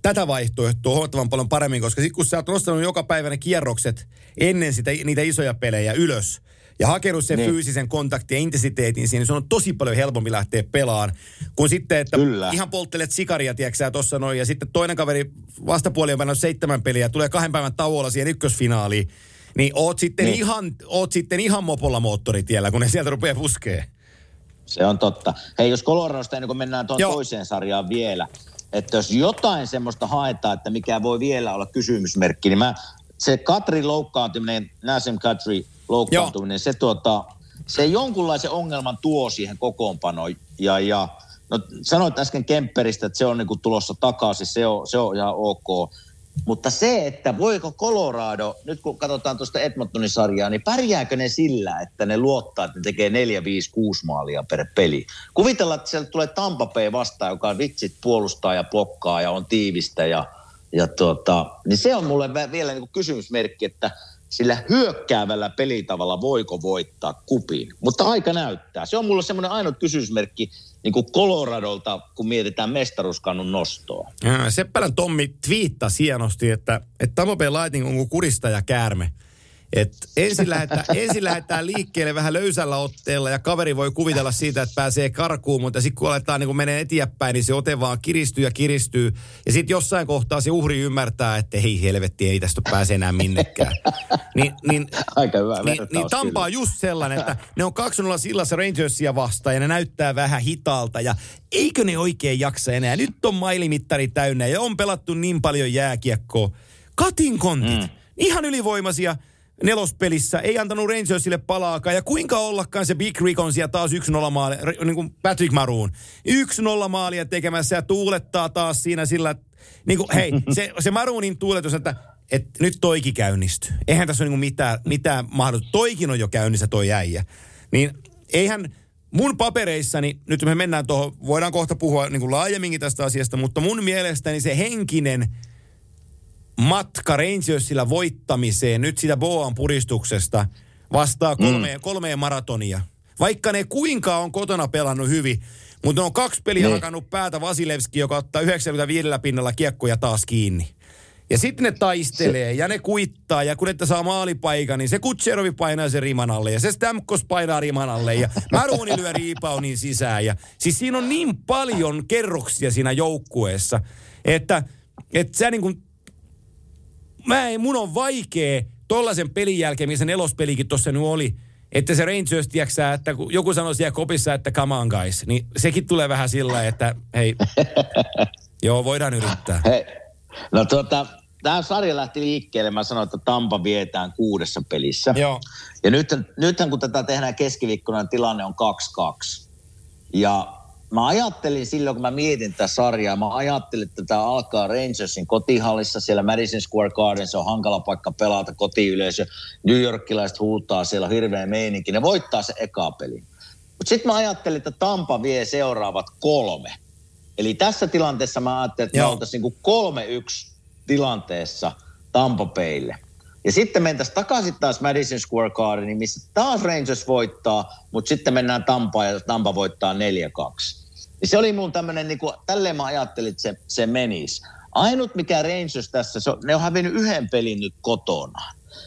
tätä vaihtoehtoa huomattavan paljon paremmin, koska sitten kun sä oot nostanut joka päivä ne kierrokset ennen sitä, niitä isoja pelejä ylös ja hakenut sen Niin. fyysisen kontaktin ja intensiteetin siihen, niin se on tosi paljon helpompi lähteä pelaan, kun sitten, että Kyllä. ihan polttelet sikaria, tiedätkö tuossa noin, ja sitten toinen kaveri vastapuoli on seitsemän peliä, tulee kahden päivän tauolla siihen ykkösfinaaliin, niin oot sitten, Niin. Ihan, oot sitten ihan mopolla moottoritiellä, kun ne sieltä rupeaa puskee. Se on totta. Hei, jos Coloradosta ennen kuin mennään tuon Joo. toiseen sarjaan vielä, että jos jotain semmoista haetaan, että mikä voi vielä olla kysymysmerkki, niin mä, se Katri loukkaantuminen, Nassim Katri loukkaantuminen, se, tuota, se jonkunlaisen ongelman tuo siihen kokoonpanoon. Ja, ja no, sanoit äsken Kemperistä, että se on niinku tulossa takaisin, se on, se on ihan ok. Mutta se, että voiko Colorado, nyt kun katsotaan tuosta Edmontonin sarjaa, niin pärjääkö ne sillä, että ne luottaa, että ne tekee 4, 5, 6 maalia per peli? Kuvitellaan, että sieltä tulee Tampa Bay vastaan, joka on vitsit puolustaa ja blokkaa ja on tiivistä. Ja, ja tuota, niin se on mulle vielä niin kysymysmerkki, että sillä hyökkäävällä pelitavalla voiko voittaa kupin. Mutta aika näyttää. Se on mulle semmoinen ainut kysymysmerkki niin kuin Coloradolta, kun mietitään mestaruuskannun nostoa. Ää, Seppälän Tommi twiittasi hienosti, että, että Bay Lightning on kuin kuristaja käärme. Et ensin, lähdetään, ensin lähdetään liikkeelle vähän löysällä otteella ja kaveri voi kuvitella siitä, että pääsee karkuun, mutta sitten kun aletaan niin kun menee eteenpäin, niin se ote vaan kiristyy ja kiristyy. Ja sitten jossain kohtaa se uhri ymmärtää, että hei helvetti, ei tästä pääse enää minnekään. Niin, niin, Aika hyvä niin, niin Tampa kyllä. just sellainen, että ne on 2-0 sillassa Rangersia vastaan ja ne näyttää vähän hitaalta ja eikö ne oikein jaksa enää. Nyt on mailimittari täynnä ja on pelattu niin paljon jääkiekkoa. Katin kontit, mm. ihan ylivoimaisia nelospelissä, ei antanut Rangersille palaakaan. Ja kuinka ollakaan se Big Rick on siellä taas 1-0 maali, niin kuin Patrick Maroon. 1-0 maalia tekemässä ja tuulettaa taas siinä sillä, että niin kuin, hei, se, se Maroonin tuuletus, että et nyt toikin käynnistyy. Eihän tässä ole niin mitään, mitään mahdollisuutta. Toikin on jo käynnissä toi äijä. Niin eihän mun papereissani, nyt me mennään tuohon, voidaan kohta puhua niin kuin laajemminkin tästä asiasta, mutta mun mielestäni se henkinen matka Rangersillä voittamiseen nyt sitä Boan puristuksesta vastaa kolmeen, mm. kolmeen maratonia. Vaikka ne kuinka on kotona pelannut hyvin, mutta ne on kaksi peliä Niin. hakannut päätä Vasilevski, joka ottaa 95 pinnalla kiekkoja taas kiinni. Ja sitten ne taistelee ja ne kuittaa ja kun että saa maalipaikan, niin se Kutserovi painaa sen riman alle ja se Stamkos painaa riman alle ja Maruni lyö reboundin sisään. Ja, siis siinä on niin paljon kerroksia siinä joukkueessa, että, että sä niin kuin mä ei, mun on vaikea tollasen pelin jälkeen, missä nelospelikin tuossa nyt oli, että se Rangers, tiiäksä, että kun joku sanoi siellä kopissa, että come on guys, niin sekin tulee vähän sillä että hei, joo, voidaan yrittää. Hei, no tuota, tämä sarja lähti liikkeelle. Mä sanoin, että Tampa vietään kuudessa pelissä. Joo. Ja nythän, nythän kun tätä tehdään keskiviikkona, niin tilanne on 2-2. Ja mä ajattelin silloin, kun mä mietin tätä sarjaa, mä ajattelin, että tämä alkaa Rangersin kotihallissa, siellä Madison Square Garden, se on hankala paikka pelata, kotiyleisö, New Yorkilaiset huutaa, siellä on hirveä meininki, ne voittaa se eka peli. Mutta sitten mä ajattelin, että Tampa vie seuraavat kolme. Eli tässä tilanteessa mä ajattelin, että me oltaisiin niin 3-1 tilanteessa Tampa Baylle. Ja sitten mentäisiin takaisin taas Madison Square Gardeniin, missä taas Rangers voittaa, mutta sitten mennään Tampaan ja Tampa voittaa 4-2. Ja se oli mun tämmöinen, niin kuin, tälleen mä ajattelin, että se, se menisi. Ainut mikä Rangers tässä, se on, ne on hävinnyt yhden pelin nyt kotona.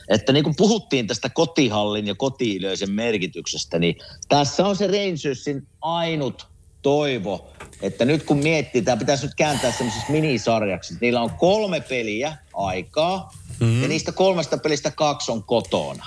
Että niin kuin puhuttiin tästä kotihallin ja kotiilöisen merkityksestä, niin tässä on se Rangersin ainut toivo, että nyt kun miettii, tämä pitäisi nyt kääntää semmoisessa minisarjaksi, että niillä on kolme peliä aikaa, mm-hmm. ja niistä kolmesta pelistä kaksi on kotona.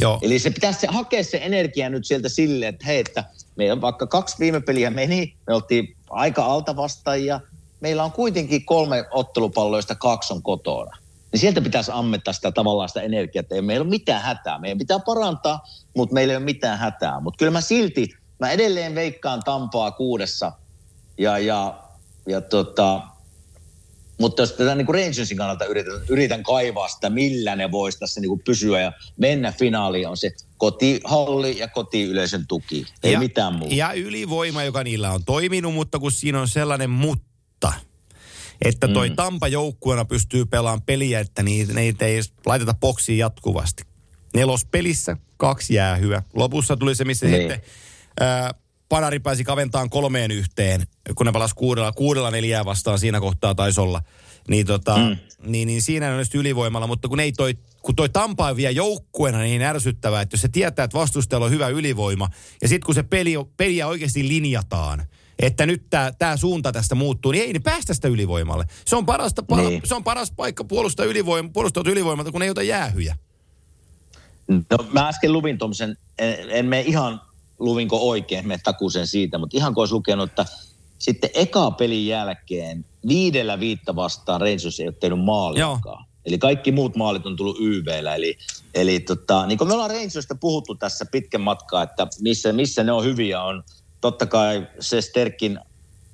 Joo. Eli se pitäisi se, hakea se energia nyt sieltä silleen, että hei, että meillä vaikka kaksi viime peliä meni, me oltiin aika alta vastaajia, meillä on kuitenkin kolme ottelupalloa, joista kaksi on kotona. Niin sieltä pitäisi ammettaa sitä tavallaan sitä energiaa, että ei meillä ole mitään hätää. Meidän pitää parantaa, mutta meillä ei ole mitään hätää. Mutta kyllä mä silti, mä edelleen veikkaan Tampaa kuudessa ja, ja, ja tota, Mutta jos tätä niin Rangersin kannalta yritän, yritän kaivaa sitä, millä ne voisi tässä niin kuin pysyä ja mennä finaaliin, on se kotihalli ja kotiyleisön tuki. Ei ja, mitään muuta. Ja ylivoima, joka niillä on toiminut, mutta kun siinä on sellainen mutta, että toi mm. Tampa joukkueena pystyy pelaamaan peliä, että niitä, niitä ei laiteta boksiin jatkuvasti. Nelospelissä kaksi jäähyä. Lopussa tuli se, missä niin. sitten ää, Panari pääsi kaventaan kolmeen yhteen, kun ne palasi kuudella, kuudella neljää vastaan siinä kohtaa taisi olla. Niin, tota, mm. niin, niin siinä on ylivoimalla, mutta kun ei toi kun toi Tampa on vielä joukkueena niin ärsyttävää, että jos se tietää, että vastustajalla on hyvä ylivoima, ja sitten kun se peli, peliä oikeasti linjataan, että nyt tämä suunta tästä muuttuu, niin ei niin päästä sitä ylivoimalle. Se on, parasta, niin. se on paras paikka puolustaa ylivoima, puolustaa ylivoimalta, kun ei ota jäähyjä. No mä äsken luvin tuommoisen, en, en mene ihan luvinko oikein, me takuisen siitä, mutta ihan kun olisi lukenut, että sitten eka pelin jälkeen viidellä viitta vastaan Rangers ei ole tehnyt maaliakaan. Eli kaikki muut maalit on tullut YVllä. Eli, eli tota, niin kuin me ollaan Rangersista puhuttu tässä pitkän matkaa, että missä, missä ne on hyviä, on totta kai se Sterkin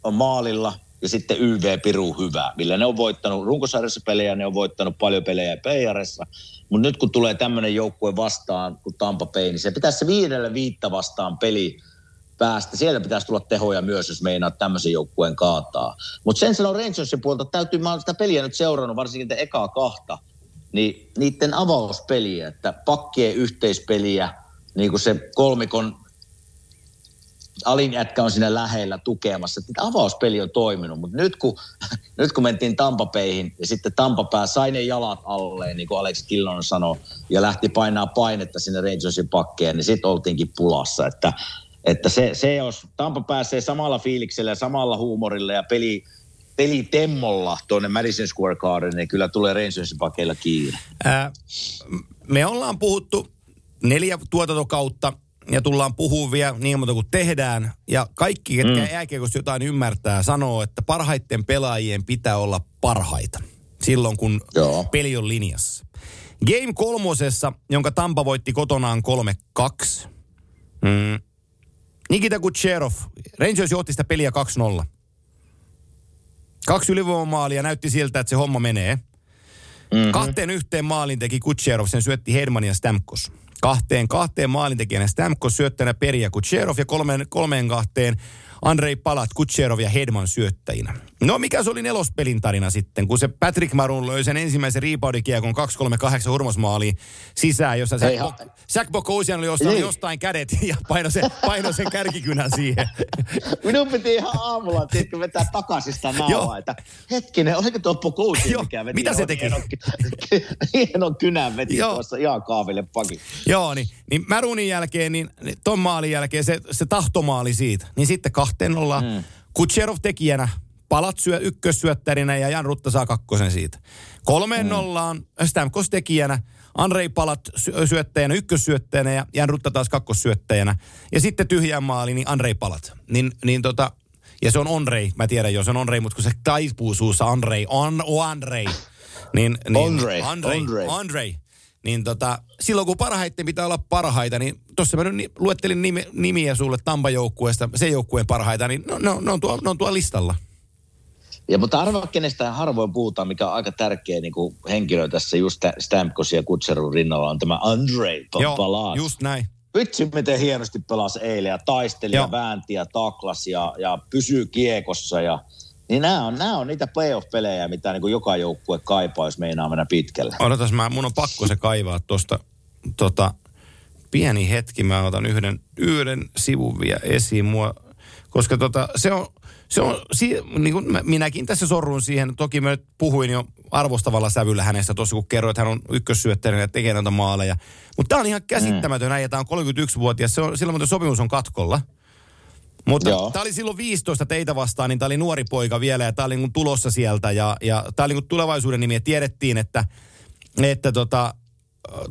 on maalilla ja sitten YV Piru hyvä, millä ne on voittanut runkosarjassa pelejä, ne on voittanut paljon pelejä PRissa. Mutta nyt kun tulee tämmöinen joukkue vastaan kuin Tampa Bay, niin se pitäisi se viidellä viitta vastaan peli päästä. Sieltä pitäisi tulla tehoja myös, jos meinaa tämmöisen joukkueen kaataa. Mutta sen sanon Rangersin puolta, täytyy, mä olen sitä peliä nyt seurannut, varsinkin te ekaa kahta, niin niiden avauspeliä, että pakkien yhteispeliä, niin kuin se kolmikon alin jätkä on siinä lähellä tukemassa. Tämä avauspeli on toiminut, mutta nyt kun, nyt kun mentiin Tampapeihin ja sitten Tampapää sai ne jalat alle, niin kuin Alex Killonen sanoi, ja lähti painaa painetta sinne Rangersin pakkeen, niin sitten oltiinkin pulassa. Että, että se, se, jos Tampa pääsee samalla fiiliksellä ja samalla huumorilla ja peli, peli temmolla tuonne Madison Square Garden, niin kyllä tulee Rangersin pakeilla kiire. Ää, me ollaan puhuttu neljä tuotantokautta ja tullaan puhua vielä niin monta kuin tehdään. Ja kaikki, ketkä mm. jääkiekosta jotain ymmärtää, sanoo, että parhaiten pelaajien pitää olla parhaita silloin, kun Joo. peli on linjassa. Game kolmosessa, jonka Tampa voitti kotonaan 3-2. Mm. Nikita Kucherov, Rangers johti sitä peliä 2-0. Kaksi ylivoimamaalia näytti siltä, että se homma menee. Mm-hmm. Kahteen yhteen maalin teki Kucherov, sen syötti Hedman ja Stamkos kahteen, kahteen maalintekijänä Stamkos syöttänä Peria Kutserov ja kolmeen, kolmeen kahteen Andrei Palat, Kutserov ja Hedman syöttäjinä. No mikä se oli nelospelin tarina sitten, kun se Patrick Marun löi sen ensimmäisen reboundikiekon 238 hurmosmaaliin sisään, jossa se Zach Bokosian oli jostain, niin. jostain kädet ja painoi sen, paino sen kärkikynän siihen. Minun piti ihan aamulla tiedätkö, vetää takaisin sitä naavaa, että hetkinen, oliko tuo Bokosian, mikä veti? Mitä se teki? Hienon, hienon kynän veti Joo. tuossa ihan kaaville pakin. Joo, niin, niin Marunin jälkeen, niin, niin ton maalin jälkeen se, se tahtomaali siitä, niin sitten kahteen ollaan mm. Kutserov tekijänä, palat syö ykkössyöttärinä ja Jan Rutta saa kakkosen siitä. Kolmeen mm. nollaan Stamkos tekijänä, Andrei Palat syöttäjänä, ykkössyöttäjänä ja Jan Rutta taas kakkossyöttäjänä. Ja sitten tyhjän maali, niin Andrei Palat. Niin, niin tota, ja se on Onrei, mä tiedän jo, se on Onrei, mutta kun se taipuu suussa Andrei, on, Andrei. Niin, niin, Andrei, Andrei, Andrei. Andrei. Niin tota, silloin kun parhaiten pitää olla parhaita, niin tuossa mä nyt luettelin nimi, nimiä sulle Tampa-joukkueesta, sen joukkueen parhaita, niin no, no, ne, on tuo, ne on tuo listalla. Ja mutta arvaa, kenestä harvoin puhutaan, mikä on aika tärkeä niin kuin henkilö tässä just Stamkos ja Kutserun rinnalla on tämä Andrei Joo, just näin. Vitsi, miten hienosti pelasi eilen ja taisteli Joo. ja väänti ja taklasi ja, ja pysyy kiekossa ja niin nämä on, nämä on niitä playoff-pelejä, mitä niin kuin joka joukkue kaipaa, jos meinaa mennä pitkälle. Odotas, mä, mun on pakko se kaivaa tuosta tota, pieni hetki. Mä otan yhden, yhden sivun vielä esiin. Mua, koska tota, se on, se on si, niin kuin minäkin tässä sorrun siihen. Toki mä nyt puhuin jo arvostavalla sävyllä hänestä tuossa, kun kerroin, että hän on ykkössyöttäjänä ja tekee noita maaleja. Mutta tämä on ihan käsittämätön mm. äijä. Tämä on 31-vuotias. Se on, silloin mutta sopimus on katkolla. Mutta tämä oli silloin 15 teitä vastaan, niin tämä oli nuori poika vielä ja tämä oli niin tulossa sieltä. Ja, ja tämä oli niin tulevaisuuden nimi ja tiedettiin, että, että tota,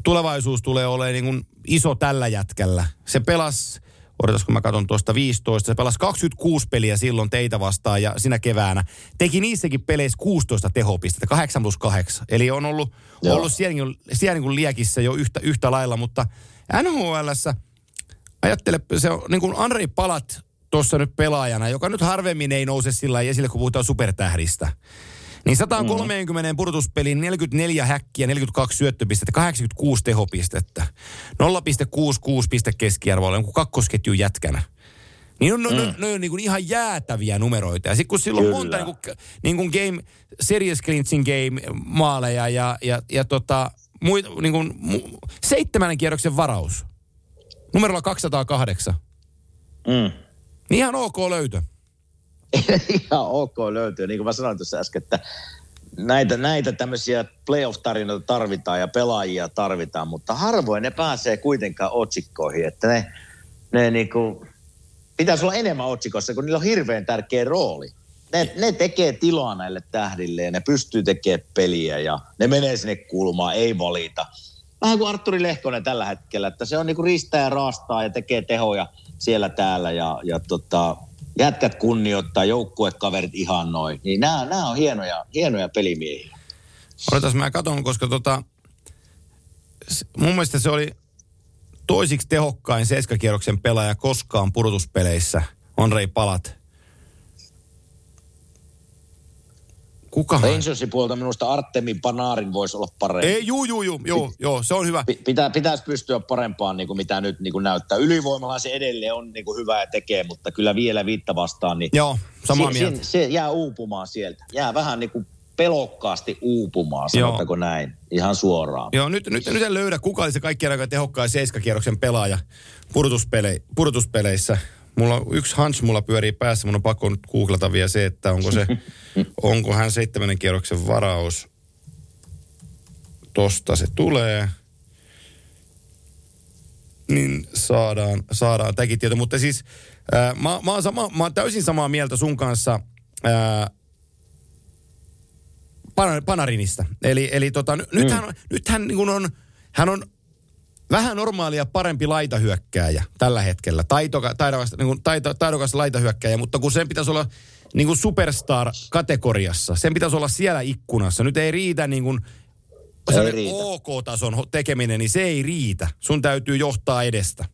tulevaisuus tulee olemaan niin kuin iso tällä jätkällä. Se pelasi, odotas kun mä katson tuosta 15, se pelasi 26 peliä silloin teitä vastaan ja sinä keväänä. Teki niissäkin peleissä 16 tehopistettä, 8 plus 8. Eli on ollut, ollut siellä, niin kuin, siellä niin kuin liekissä jo yhtä, yhtä lailla, mutta NHLssä ajattele, se on niin kuin Andrei Palat tuossa nyt pelaajana, joka nyt harvemmin ei nouse sillä esille, kun puhutaan supertähdistä. Niin 130 mm. purtuspeliin 44 häkkiä, 42 syöttöpistettä, 86 tehopistettä. 0,66 piste keskiarvoa, jonkun kakkosketjun jätkänä. Niin on, mm. ne, ne on niin kuin ihan jäätäviä numeroita. Ja sitten kun silloin on monta niin kuin, niin kuin game, serious clinching game maaleja ja, ja, ja tota, muit, niin kuin, mu, seitsemännen kierroksen varaus. Numerolla 208. Mm. Niin ihan ok löytö. ihan ok löytyy. Niin kuin mä sanoin tuossa äsken, että näitä, näitä tämmöisiä playoff-tarinoita tarvitaan ja pelaajia tarvitaan, mutta harvoin ne pääsee kuitenkaan otsikkoihin, että ne, ne niinku, pitäisi olla enemmän otsikossa, kun niillä on hirveän tärkeä rooli. Ne, ne tekee tilaa näille tähdille ja ne pystyy tekemään peliä ja ne menee sinne kulmaan, ei valita. Vähän kuin Arturi Lehkonen tällä hetkellä, että se on niinku ristää ja raastaa ja tekee tehoja siellä täällä ja, ja tota, jätkät kunnioittaa, joukkuekaverit ihan noin. Niin nämä, nämä on hienoja, hienoja pelimiehiä. Odotas, mä katson, koska tota, mun mielestä se oli toisiksi tehokkain seiskakierroksen pelaaja koskaan pudotuspeleissä, on Rei Palat. Kuka? Rangersin puolta minusta Artemin Panarin voisi olla parempi. Ei, juu, juu, juu, joo, joo, se on hyvä. Pitää, pitäisi pystyä parempaan, niin kuin mitä nyt niin kuin näyttää. Ylivoimalla se edelleen on niin kuin hyvä ja tekee, mutta kyllä vielä viitta vastaan. Niin joo, samaa se, mieltä. Se, se, jää uupumaan sieltä. Jää vähän niin kuin pelokkaasti uupumaan, sanotaanko joo. näin, ihan suoraan. Joo, nyt, nyt, nyt en löydä, kuka oli se kaikkien aika tehokkain seiskakierroksen pelaaja pudotuspele, pudotuspeleissä. Mulla on yksi hunch mulla pyörii päässä, mun on pakko nyt googlata vielä se, että onko se, onko hän seitsemännen kierroksen varaus. Tosta se tulee. Niin saadaan, saadaan tämäkin tieto. Mutta siis ää, mä, mä, oon sama, mä oon täysin samaa mieltä sun kanssa ää, Panarinista. Eli, eli tota, mm. nythän, nythän niin on, hän on vähän normaalia parempi laitahyökkääjä tällä hetkellä. Taitoka, taidokas, niin kuin, taito, taidokas laitahyökkääjä, mutta kun sen pitäisi olla niin kuin superstar-kategoriassa, sen pitäisi olla siellä ikkunassa. Nyt ei riitä niin kuin, ei riitä. OK-tason tekeminen, niin se ei riitä. Sun täytyy johtaa edestä.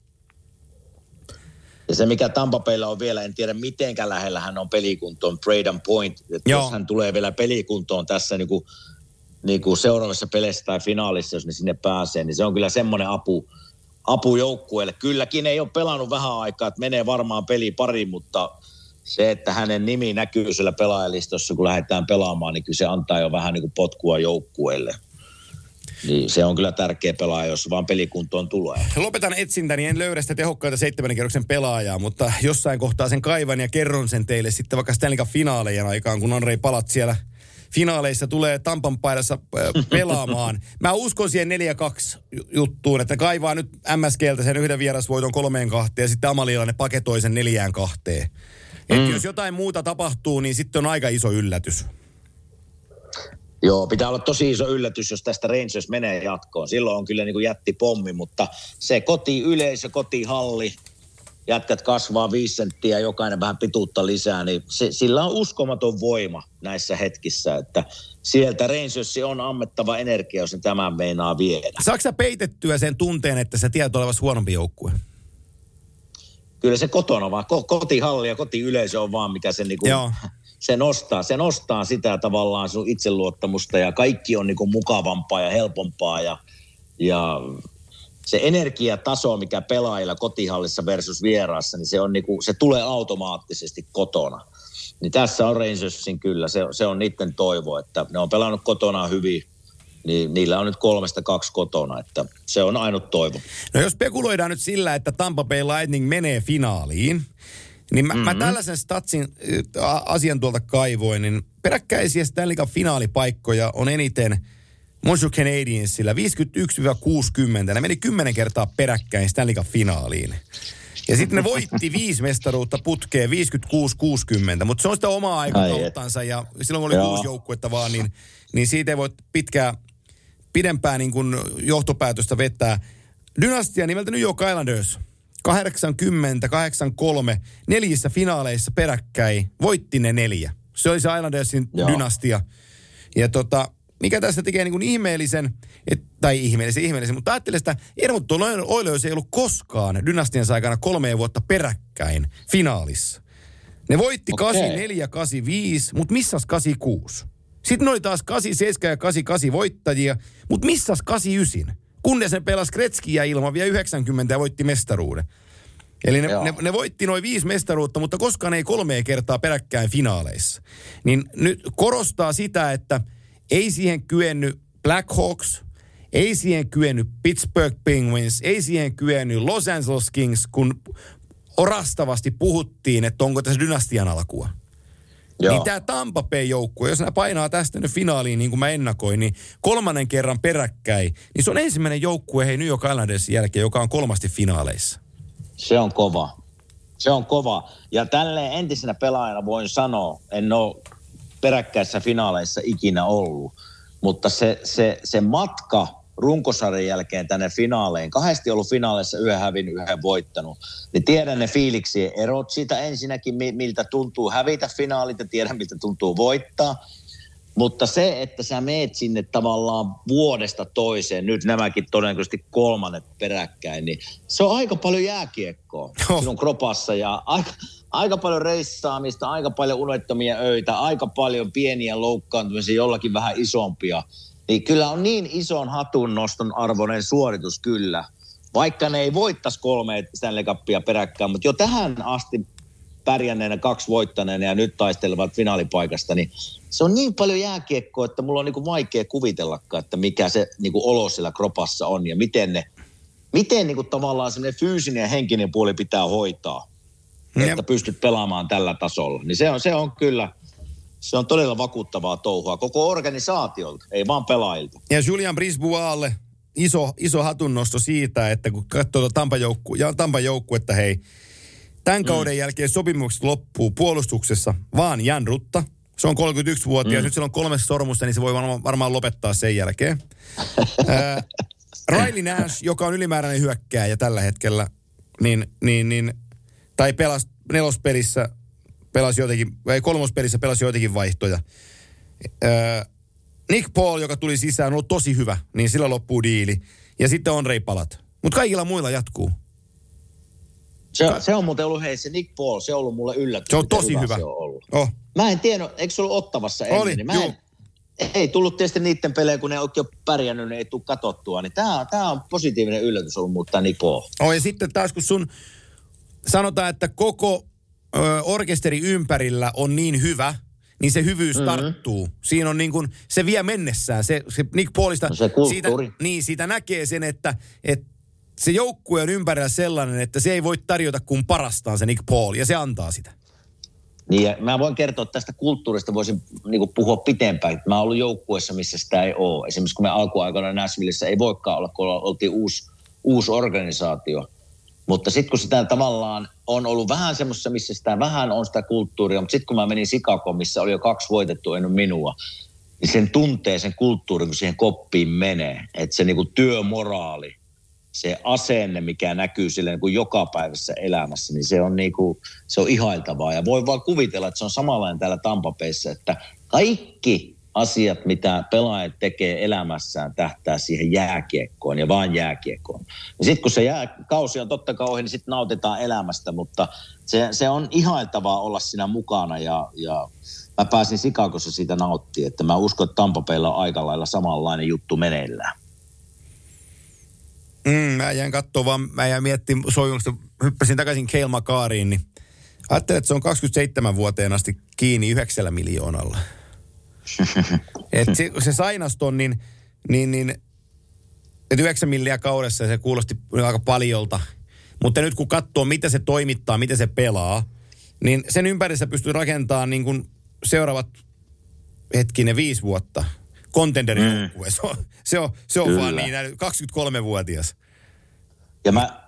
Ja se, mikä Tampapeilla on vielä, en tiedä mitenkä lähellä hän on pelikuntoon, Braden Point. Että jos hän tulee vielä pelikuntoon tässä niin kuin, niin kuin seuraavassa peleissä tai finaalissa, jos ne sinne pääsee, niin se on kyllä semmoinen apu, apu joukkueelle. Kylläkin ei ole pelannut vähän aikaa, että menee varmaan peli pari, mutta se, että hänen nimi näkyy siellä pelaajalistossa, kun lähdetään pelaamaan, niin kyllä se antaa jo vähän niin kuin potkua joukkueelle. Niin se on kyllä tärkeä pelaaja, jos vaan pelikuntoon tulee. Lopetan etsintäni, en löydä sitä tehokkaita seitsemän kerroksen pelaajaa, mutta jossain kohtaa sen kaivan ja kerron sen teille sitten vaikka Stanley finaalejen aikaan, kun Andrei palat siellä finaaleissa tulee Tampan paidassa pelaamaan. Mä uskon siihen 4-2 juttuun, että kaivaa nyt MSGltä sen yhden vierasvoiton kolmeen kahteen ja sitten Amalilla ne paketoi sen neljään kahteen. Mm. jos jotain muuta tapahtuu, niin sitten on aika iso yllätys. Joo, pitää olla tosi iso yllätys, jos tästä Rangers menee jatkoon. Silloin on kyllä niin kuin jättipommi, mutta se koti-yleisö, kotihalli, jätkät kasvaa viisi senttiä, jokainen vähän pituutta lisää, niin se, sillä on uskomaton voima näissä hetkissä, että sieltä Rangersi on ammettava energia, jos ne tämän meinaa viedä. Saatko sä peitettyä sen tunteen, että sä tiedät olevasi huonompi joukkue? Kyllä se kotona vaan, kotihalli ja kotiyleisö on vaan, mikä se niinku, Joo se nostaa, se nostaa sitä tavallaan sun itseluottamusta ja kaikki on niin kuin mukavampaa ja helpompaa ja, ja se energiataso, mikä pelaajilla kotihallissa versus vieraassa, niin se, on niin kuin, se tulee automaattisesti kotona. Niin tässä on Rangersin kyllä, se, se on niiden toivo, että ne on pelannut kotona hyvin, niin niillä on nyt kolmesta kaksi kotona, että se on ainut toivo. No jos spekuloidaan nyt sillä, että Tampa Bay Lightning menee finaaliin, niin mä, mm-hmm. mä tällaisen statsin asian tuolta kaivoin, niin peräkkäisiä Stanley finaalipaikkoja on eniten Montreal Canadiensillä 51-60. Ne meni kymmenen kertaa peräkkäin Stanley finaaliin. Ja sitten ne voitti viisi mestaruutta putkeen 56-60, mutta se on sitä omaa aikakauttansa ja silloin kun oli kuusi joukkuetta vaan, niin, niin siitä ei voi pitkää, pidempää niin kuin johtopäätöstä vetää. Dynastia nimeltä New York Islanders – 80, 83, neljässä finaaleissa peräkkäin, voitti ne neljä. Se oli se Islandersin Joo. dynastia. Ja tota, mikä tässä tekee niin kuin ihmeellisen, et, tai ihmeellisen, ihmeellisen, mutta ajattelin sitä, Edmonton Oilers ei ollut koskaan dynastian aikana kolme vuotta peräkkäin finaalissa. Ne voitti okay. 84, 85, mutta missas 86? Sitten ne oli taas 87 ja 88 voittajia, mutta missas 89? Kunnes ne pelasi Kretskiä ilman vielä 90 ja voitti mestaruuden. Eli ne, ne, ne voitti noin viisi mestaruutta, mutta koskaan ei kolmea kertaa peräkkäin finaaleissa. Niin nyt korostaa sitä, että ei siihen kyennyt Black Hawks, ei siihen kyennyt Pittsburgh Penguins, ei siihen kyennyt Los Angeles Kings, kun orastavasti puhuttiin, että onko tässä dynastian alkua. Joo. Niin tämä Tampa Bay joukkue, jos nämä painaa tästä nyt finaaliin niin kuin mä ennakoin, niin kolmannen kerran peräkkäin, niin se on ensimmäinen joukkue hei New York Islandersin jälkeen, joka on kolmasti finaaleissa. Se on kova. Se on kova. Ja tälleen entisenä pelaajana voin sanoa, en ole peräkkäissä finaaleissa ikinä ollut, mutta se, se, se matka runkosarjan jälkeen tänne finaaleihin, kahdesti ollut finaaleissa yhden hävin, yhden voittanut, niin tiedän ne fiiliksi erot siitä ensinnäkin, miltä tuntuu hävitä finaalit ja tiedän miltä tuntuu voittaa. Mutta se, että sä meet sinne tavallaan vuodesta toiseen, nyt nämäkin todennäköisesti kolmannet peräkkäin, niin se on aika paljon jääkiekkoa oh. sinun kropassa ja aika, aika paljon reissaamista, aika paljon unettomia öitä, aika paljon pieniä loukkaantumisia, jollakin vähän isompia. Niin kyllä on niin ison hatun noston arvoinen suoritus kyllä. Vaikka ne ei voittaisi kolme Stanley Cupia peräkkäin, mutta jo tähän asti pärjänneenä, kaksi voittaneena ja nyt taistelevat finaalipaikasta, niin se on niin paljon jääkiekkoa, että mulla on niin kuin vaikea kuvitellakaan, että mikä se niin kuin olo siellä kropassa on ja miten ne, miten niin kuin tavallaan semmoinen fyysinen ja henkinen puoli pitää hoitaa, ja. että pystyt pelaamaan tällä tasolla. Niin se on, se on kyllä, se on todella vakuuttavaa touhua koko organisaatiolta, ei vaan pelaajilta. Ja Julian Brisboalle iso, iso hatunnosto siitä, että kun katsoo Tampa, joukku, ja Tampa joukkuetta, hei, Tämän mm. kauden jälkeen sopimukset loppuu puolustuksessa vaan Jan Rutta. Se on 31-vuotias, mm. nyt sillä on kolme sormusta, niin se voi varmaan, varmaan lopettaa sen jälkeen. Riley Nash, joka on ylimääräinen hyökkääjä tällä hetkellä, niin, niin, niin tai pelasi nelospelissä, pelasi jotenkin, vai kolmospelissä pelasi joitakin vaihtoja. Äh, Nick Paul, joka tuli sisään, on ollut tosi hyvä, niin sillä loppuu diili. Ja sitten on Palat. Mutta kaikilla muilla jatkuu. Se, se on muuten ollut, hei se Nick Paul, se on ollut mulle yllätys. Se on tosi hyvä. hyvä. Se on ollut. Oh. Mä en tiedä, eikö se ollut Ottavassa ennen? Oli, niin mä en, ei tullut tietysti niiden pelejä, kun ne jo pärjännyt, niin ei tule katsottua. Niin tää, tää on positiivinen yllätys ollut, mutta Nick Paul. Oh, ja sitten taas kun sun sanotaan, että koko ö, orkesteri ympärillä on niin hyvä, niin se hyvyys mm-hmm. tarttuu. Siinä on niin kuin, se vie mennessään. Se, se Nick Paulista, no se siitä, niin, siitä näkee sen, että, että se joukkue on ympärillä sellainen, että se ei voi tarjota kuin parastaan se Nick Paul, ja se antaa sitä. Niin, ja mä voin kertoa tästä kulttuurista, voisin niin puhua pitempään. Mä oon ollut joukkueessa, missä sitä ei ole. Esimerkiksi kun me alkuaikoina Nashvillessä ei voikaan olla, kun oltiin uusi, uusi organisaatio. Mutta sitten kun sitä tavallaan on ollut vähän semmoisessa, missä sitä vähän on sitä kulttuuria, mutta sitten kun mä menin Sikakoon, missä oli jo kaksi voitettu ennen minua, niin sen tuntee sen kulttuurin, kun siihen koppiin menee. Että se niinku työmoraali, se asenne, mikä näkyy sille niin kuin jokapäiväisessä elämässä, niin se on, niin kuin, se on ihailtavaa. Ja voi vaan kuvitella, että se on samanlainen täällä Tampapeissa, että kaikki asiat, mitä pelaajat tekee elämässään, tähtää siihen jääkiekkoon ja vain jääkiekkoon. Ja sitten kun se jää, kausi on totta kai ohi, niin sitten nautitaan elämästä, mutta se, se on ihailtavaa olla siinä mukana ja, ja mä pääsin Sikakossa siitä nauttimaan, että mä uskon, että Tampapeilla on aika lailla samanlainen juttu meneillään. Mm, mä jäin katsoa vaan, mä jäin miettimään soijumusta, hyppäsin takaisin Keil Makariin, niin ajattelin, että se on 27 vuoteen asti kiinni 9 miljoonalla. Et se, se sainas ton, niin, niin, niin että 9 milliä kaudessa se kuulosti aika paljolta. Mutta nyt kun katsoo, mitä se toimittaa, miten se pelaa, niin sen ympärissä pystyy rakentamaan niin kuin seuraavat hetkinen viisi vuotta – kontenderin mm. joukkue. Se on, se on, se on vaan niin, 23-vuotias. Ja mä,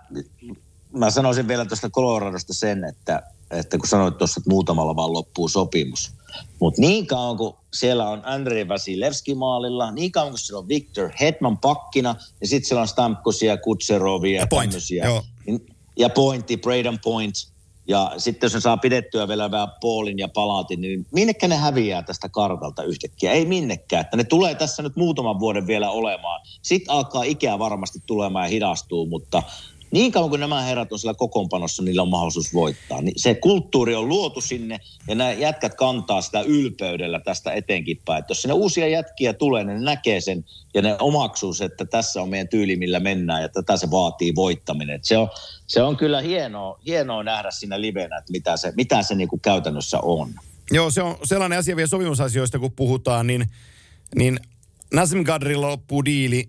mä sanoisin vielä tuosta Coloradosta sen, että, että kun sanoit tuossa, että muutamalla vaan loppuu sopimus. Mutta niin kauan kuin siellä on Andrei Vasilevski maalilla, niin kauan kuin siellä on Victor Hetman pakkina, ja sitten siellä on Stamkosia, Kutserovia ja tämmöisiä. Niin, ja Pointti, Braden Point – ja sitten jos ne saa pidettyä vielä vähän Paulin ja Palatin, niin minnekä ne häviää tästä kartalta yhtäkkiä? Ei minnekään. Että ne tulee tässä nyt muutaman vuoden vielä olemaan. Sitten alkaa ikää varmasti tulemaan ja hidastuu, mutta niin kauan kuin nämä herrat on siellä kokoonpanossa, niillä on mahdollisuus voittaa. Niin se kulttuuri on luotu sinne ja nämä jätkät kantaa sitä ylpeydellä tästä eteenkin päin. Että jos sinne uusia jätkiä tulee, niin ne näkee sen ja ne omaksuu sen, että tässä on meidän tyyli, millä mennään ja tätä se vaatii voittaminen. Se, on, se on kyllä hienoa, hienoa nähdä siinä livenä, että mitä se, mitä se niin kuin käytännössä on. Joo, se on sellainen asia vielä sopimusasioista, kun puhutaan, niin, niin Nazim Kadrilla loppuu diili,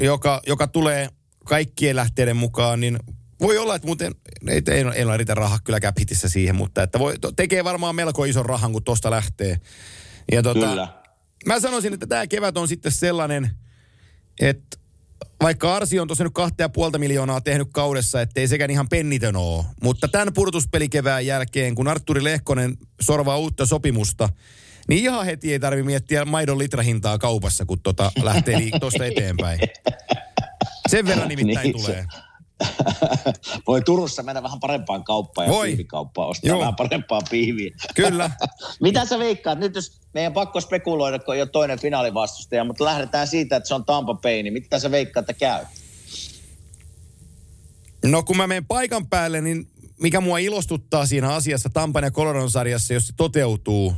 joka, joka tulee kaikkien lähteiden mukaan, niin voi olla, että muuten ei, ei, ei ole riitä rahaa kyllä cap siihen, mutta että voi, tekee varmaan melko ison rahan, kun tosta lähtee. Ja tota, Kyllä. Mä sanoisin, että tämä kevät on sitten sellainen, että vaikka Arsi on tosiaan nyt kahta ja puolta miljoonaa tehnyt kaudessa, ettei sekään ihan pennitön ole. Mutta tämän purtuspelikevään jälkeen, kun Arturi Lehkonen sorvaa uutta sopimusta, niin ihan heti ei tarvi miettiä maidon litrahintaa kaupassa, kun tota lähtee tuosta eteenpäin. Sen verran nimittäin Niin, tulee. Voi Turussa mennä vähän parempaan kauppaan ja Voi. piivikauppaan, ostaa Joo. vähän parempaa piiviä. Kyllä. Mitä sä veikkaat? Nyt jos meidän pakko spekuloida, kun ei ole toinen finaalivastustaja, mutta lähdetään siitä, että se on Tampa Bay, niin mitä sä veikkaat, että käy? No kun mä menen paikan päälle, niin mikä mua ilostuttaa siinä asiassa Tampan ja Coloradon sarjassa, jos se toteutuu,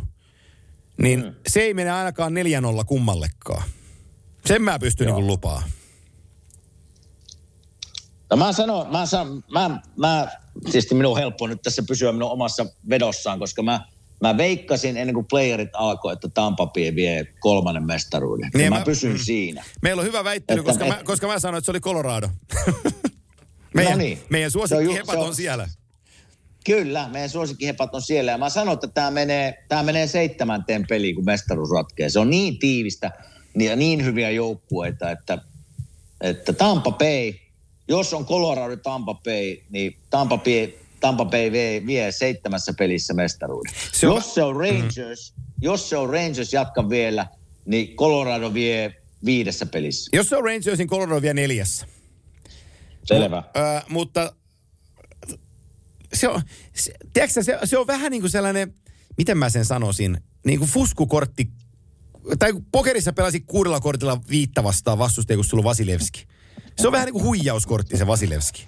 niin mm. se ei mene ainakaan 4-0 kummallekaan. Sen mä pystyn niin lupaa. No mä sanon, mä, sanon, mä, mä, tietysti minun on helppo nyt tässä pysyä minun omassa vedossaan, koska mä, mä veikkasin ennen kuin playerit alkoi, että Tampa Bay vie kolmannen mestaruuden. Niin mä- mä, pysyn mm. siinä. Meillä on hyvä väittely, Että- koska, mä, et- koska mä sanoin, että se oli Colorado. meidän, No niin. meidän Se on on on- siellä. Kyllä, meidän suosikkihepat on siellä. Ja mä sanon, että tämä menee, tämä menee seitsemänteen peliin, kun mestaruus ratkeaa. Se on niin tiivistä ja niin hyviä joukkueita, että, että Tampa Bay, jos on Colorado Tampa Bay, niin Tampa Bay, Tampa Bay vie, vie seitsemässä pelissä mestaruuden. Se on- jos se on Rangers, mm. jos se on Rangers, jatka vielä, niin Colorado vie viidessä pelissä. Jos se on Rangersin Colorado vielä neljässä. Selvä. Ö, mutta se on, se, tiedätkö, se, se on vähän niin kuin sellainen, miten mä sen sanoisin, niin kuin fuskukortti, tai pokerissa pelasi kuudella kortilla viitta vastaan vastustaja, kun sulla on Vasilevski. Se on vähän niin kuin huijauskortti se Vasilevski.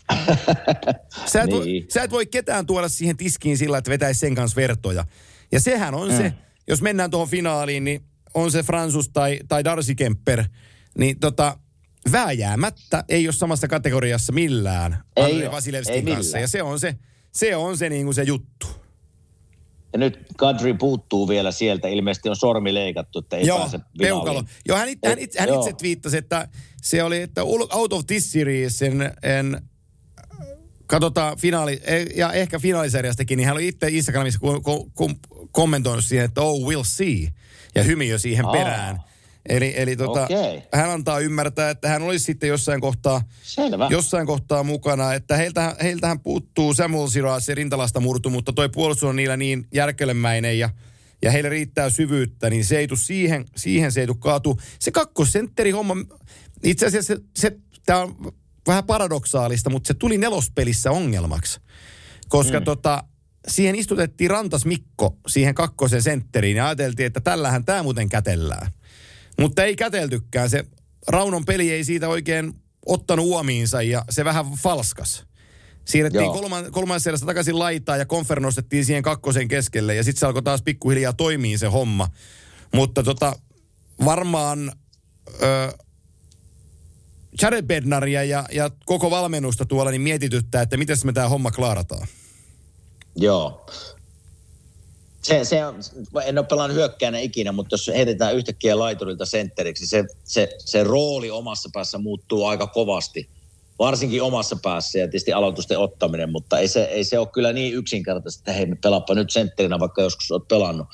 Sä et, voi, Niin. sä et voi ketään tuoda siihen tiskiin sillä, että vetäisi sen kanssa vertoja. Ja sehän on mm. se, jos mennään tuohon finaaliin, niin on se Fransus tai, tai Darcy Kemper, niin tota, vääjäämättä ei ole samassa kategoriassa millään Ei Andrei Vasilevskin ei kanssa. millään. Ja se on se, se, on se, niin kuin se juttu. Ja nyt Kadri puuttuu vielä sieltä. Ilmeisesti on sormi leikattu, että ei Joo, pääse peukalo. Joo, hän, it, hän, itse, hän joo. itse twiittasi, että se oli, että out of this series en, en katsotaan finaali, e- ja ehkä finaaliseriastakin, niin hän oli itse Instagramissa ku, ku, kommentoinut siihen, että oh, we'll see. Ja hymiö siihen Aa. perään. Eli, eli tota, Okei. hän antaa ymmärtää, että hän olisi sitten jossain kohtaa, Selvä. jossain kohtaa mukana. Että heiltähän, heiltähän puuttuu Samuel Siras, se rintalasta murtu, mutta toi puolustus on niillä niin järkelemäinen ja, ja heille riittää syvyyttä, niin se ei tule siihen, siihen se ei tule kaatu. Se kakkosentteri homma, itse asiassa se, se tämä on vähän paradoksaalista, mutta se tuli nelospelissä ongelmaksi. Koska mm. tota, siihen istutettiin Rantas Mikko siihen kakkosen sentteriin ja ajateltiin, että tällähän tämä muuten kätellään. Mutta ei käteltykään. Se Raunon peli ei siitä oikein ottanut uomiinsa ja se vähän falskas. Siirrettiin kolman, kolmannessa serässä takaisin laitaa ja konfer nostettiin siihen kakkosen keskelle ja sitten se alkoi taas pikkuhiljaa toimii se homma. Mutta tota, varmaan ö, Jared Bednaria ja, ja koko valmennusta tuolla niin mietityttää, että miten me tämä homma klaarataan. Joo. Se, se on, en ole pelannut hyökkäänä ikinä, mutta jos heitetään yhtäkkiä laiturilta sentteriksi, se, se, se rooli omassa päässä muuttuu aika kovasti. Varsinkin omassa päässä ja tietysti aloitusten ottaminen, mutta ei se, ei se ole kyllä niin yksinkertaista, että hei me pelaappa nyt sentterinä, vaikka joskus olet pelannut.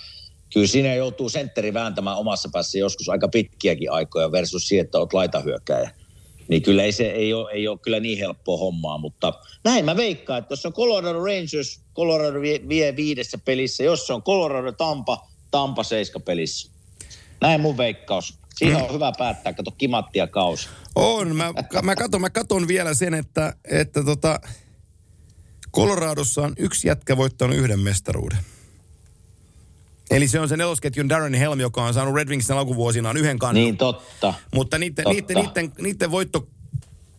Kyllä siinä joutuu sentteri vääntämään omassa päässä joskus aika pitkiäkin aikoja versus siihen, että olet laitahyökkäjä. Niin kyllä ei se ei ole, ei ole kyllä niin helppoa hommaa, mutta näin mä veikkaan, että jos on Colorado Rangers, Colorado vie, vie viidessä pelissä. Jos se on Colorado Tampa, Tampa seiska pelissä. Näin mun veikkaus. Siihen on hyvä päättää, kato kimattia kausi. On. Mä, mä, katon, mä katon vielä sen, että, että tota, Coloradossa on yksi jätkä voittanut yhden mestaruuden. Eli se on se nelosketjun Darren Helm, joka on saanut Red Wingsin alkuvuosinaan yhden kannan. Niin totta. Mutta niiden, Totta. niiden, niiden, niiden voitto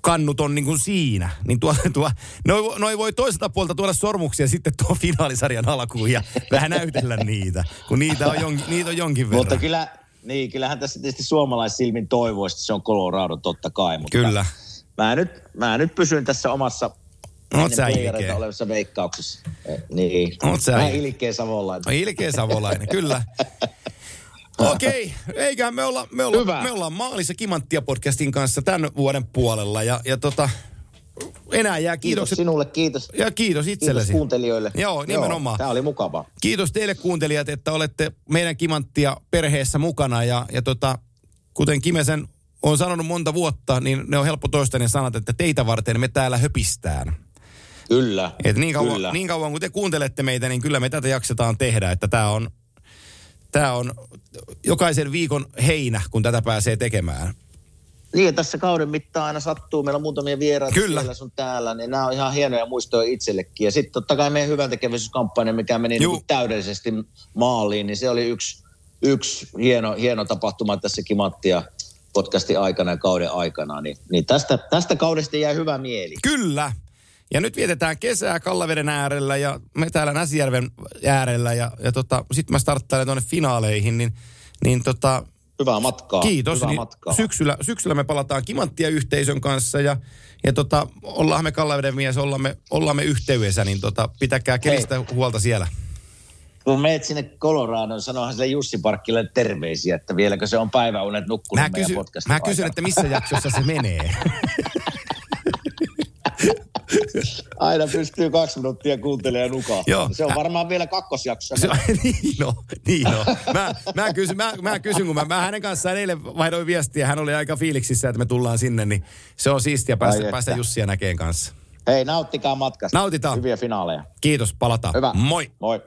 kannut on niin kuin siinä. Niin tuo, tuo, noi, noi voi toiselta puolta tuoda sormuksia sitten tuo finaalisarjan alkuun ja vähän näytellä niitä, kun niitä on, jon, niitä on jonkin verran. Mutta kyllä, niin, kyllähän tässä tietysti suomalaissilmin toivoisi, että se on Colorado totta kai. Mutta Kyllä. Mä nyt, mä nyt pysyn tässä omassa Oot sä ilkeä. olevassa veikkauksessa. Eh, Niin. Oot sä Vähän ilkeä. ilkeä savolainen. No, ilkeä savolainen, kyllä. Okei, eiköhän me olla, me olla, Hyvä. me ollaan Maalissa Kimanttia podcastin kanssa tämän vuoden puolella. Ja, ja tota, enää jää Kiitos kiitokset. sinulle, kiitos. Ja kiitos Kiitos itsellesi. kuuntelijoille. Joo, nimenomaan. Tämä oli mukavaa. Kiitos teille kuuntelijat, että olette meidän Kimanttia perheessä mukana. Ja, ja tota, kuten Kimesen on sanonut monta vuotta, niin ne on helppo toistaa ne sanat, että teitä varten me täällä höpistään. Kyllä. Et niin, kauan, kyllä. niin kauan kun te kuuntelette meitä, niin kyllä me tätä jaksetaan tehdä, että tämä on, tää on jokaisen viikon heinä, kun tätä pääsee tekemään. Niin, tässä kauden mittaan aina sattuu. Meillä on muutamia vieraita Kyllä. siellä sun täällä, niin nämä on ihan hienoja muistoja itsellekin. Ja sitten totta kai meidän hyvän tekeväisyyskampanja, mikä meni Juu. niin täydellisesti maaliin, niin se oli yksi, yksi hieno, hieno tapahtuma tässä Kimanttia podcastin aikana ja kauden aikana. Niin, niin tästä, tästä kaudesta jää hyvä mieli. Kyllä. Ja nyt vietetään kesää Kallaveden äärellä ja me täällä Näsijärven äärellä ja, ja tota, sitten mä starttailen tuonne finaaleihin, niin, niin tota, Hyvää matkaa. Kiitos. Hyvää Niin matkaa. syksyllä, syksyllä me palataan Kimanttia yhteisön kanssa ja, ja tota, ollaan me Kallaveden mies, ollaan me, ollaan me yhteydessä, niin tota, pitäkää kelistä huolta siellä. Kun meet sinne Coloradoon, sanohan sille Jussi Parkkille terveisiä, että vieläkö se on päiväunet nukkunut Mä, meidän kysyn, podcastin mä kysyn, että missä jaksossa se menee. Aina pystyy kaksi minuuttia kuuntelemaan ja nukahtaa. Joo. Se on varmaan vielä kakkosjaksossa. Se, niin on, niin on. Mä, mä, kysyn, mä, mä kysyn, kun mä, mä hänen kanssaan eilen vaihdoin viestiä, hän oli aika fiiliksissä, että me tullaan sinne, niin se on siistiä päästä, Ai päästä. Jussia näkeen kanssa. Hei, nauttikaa matkasta. Nautitaan. Hyviä finaaleja. Kiitos, palataan. Hyvä. Moi. Moi.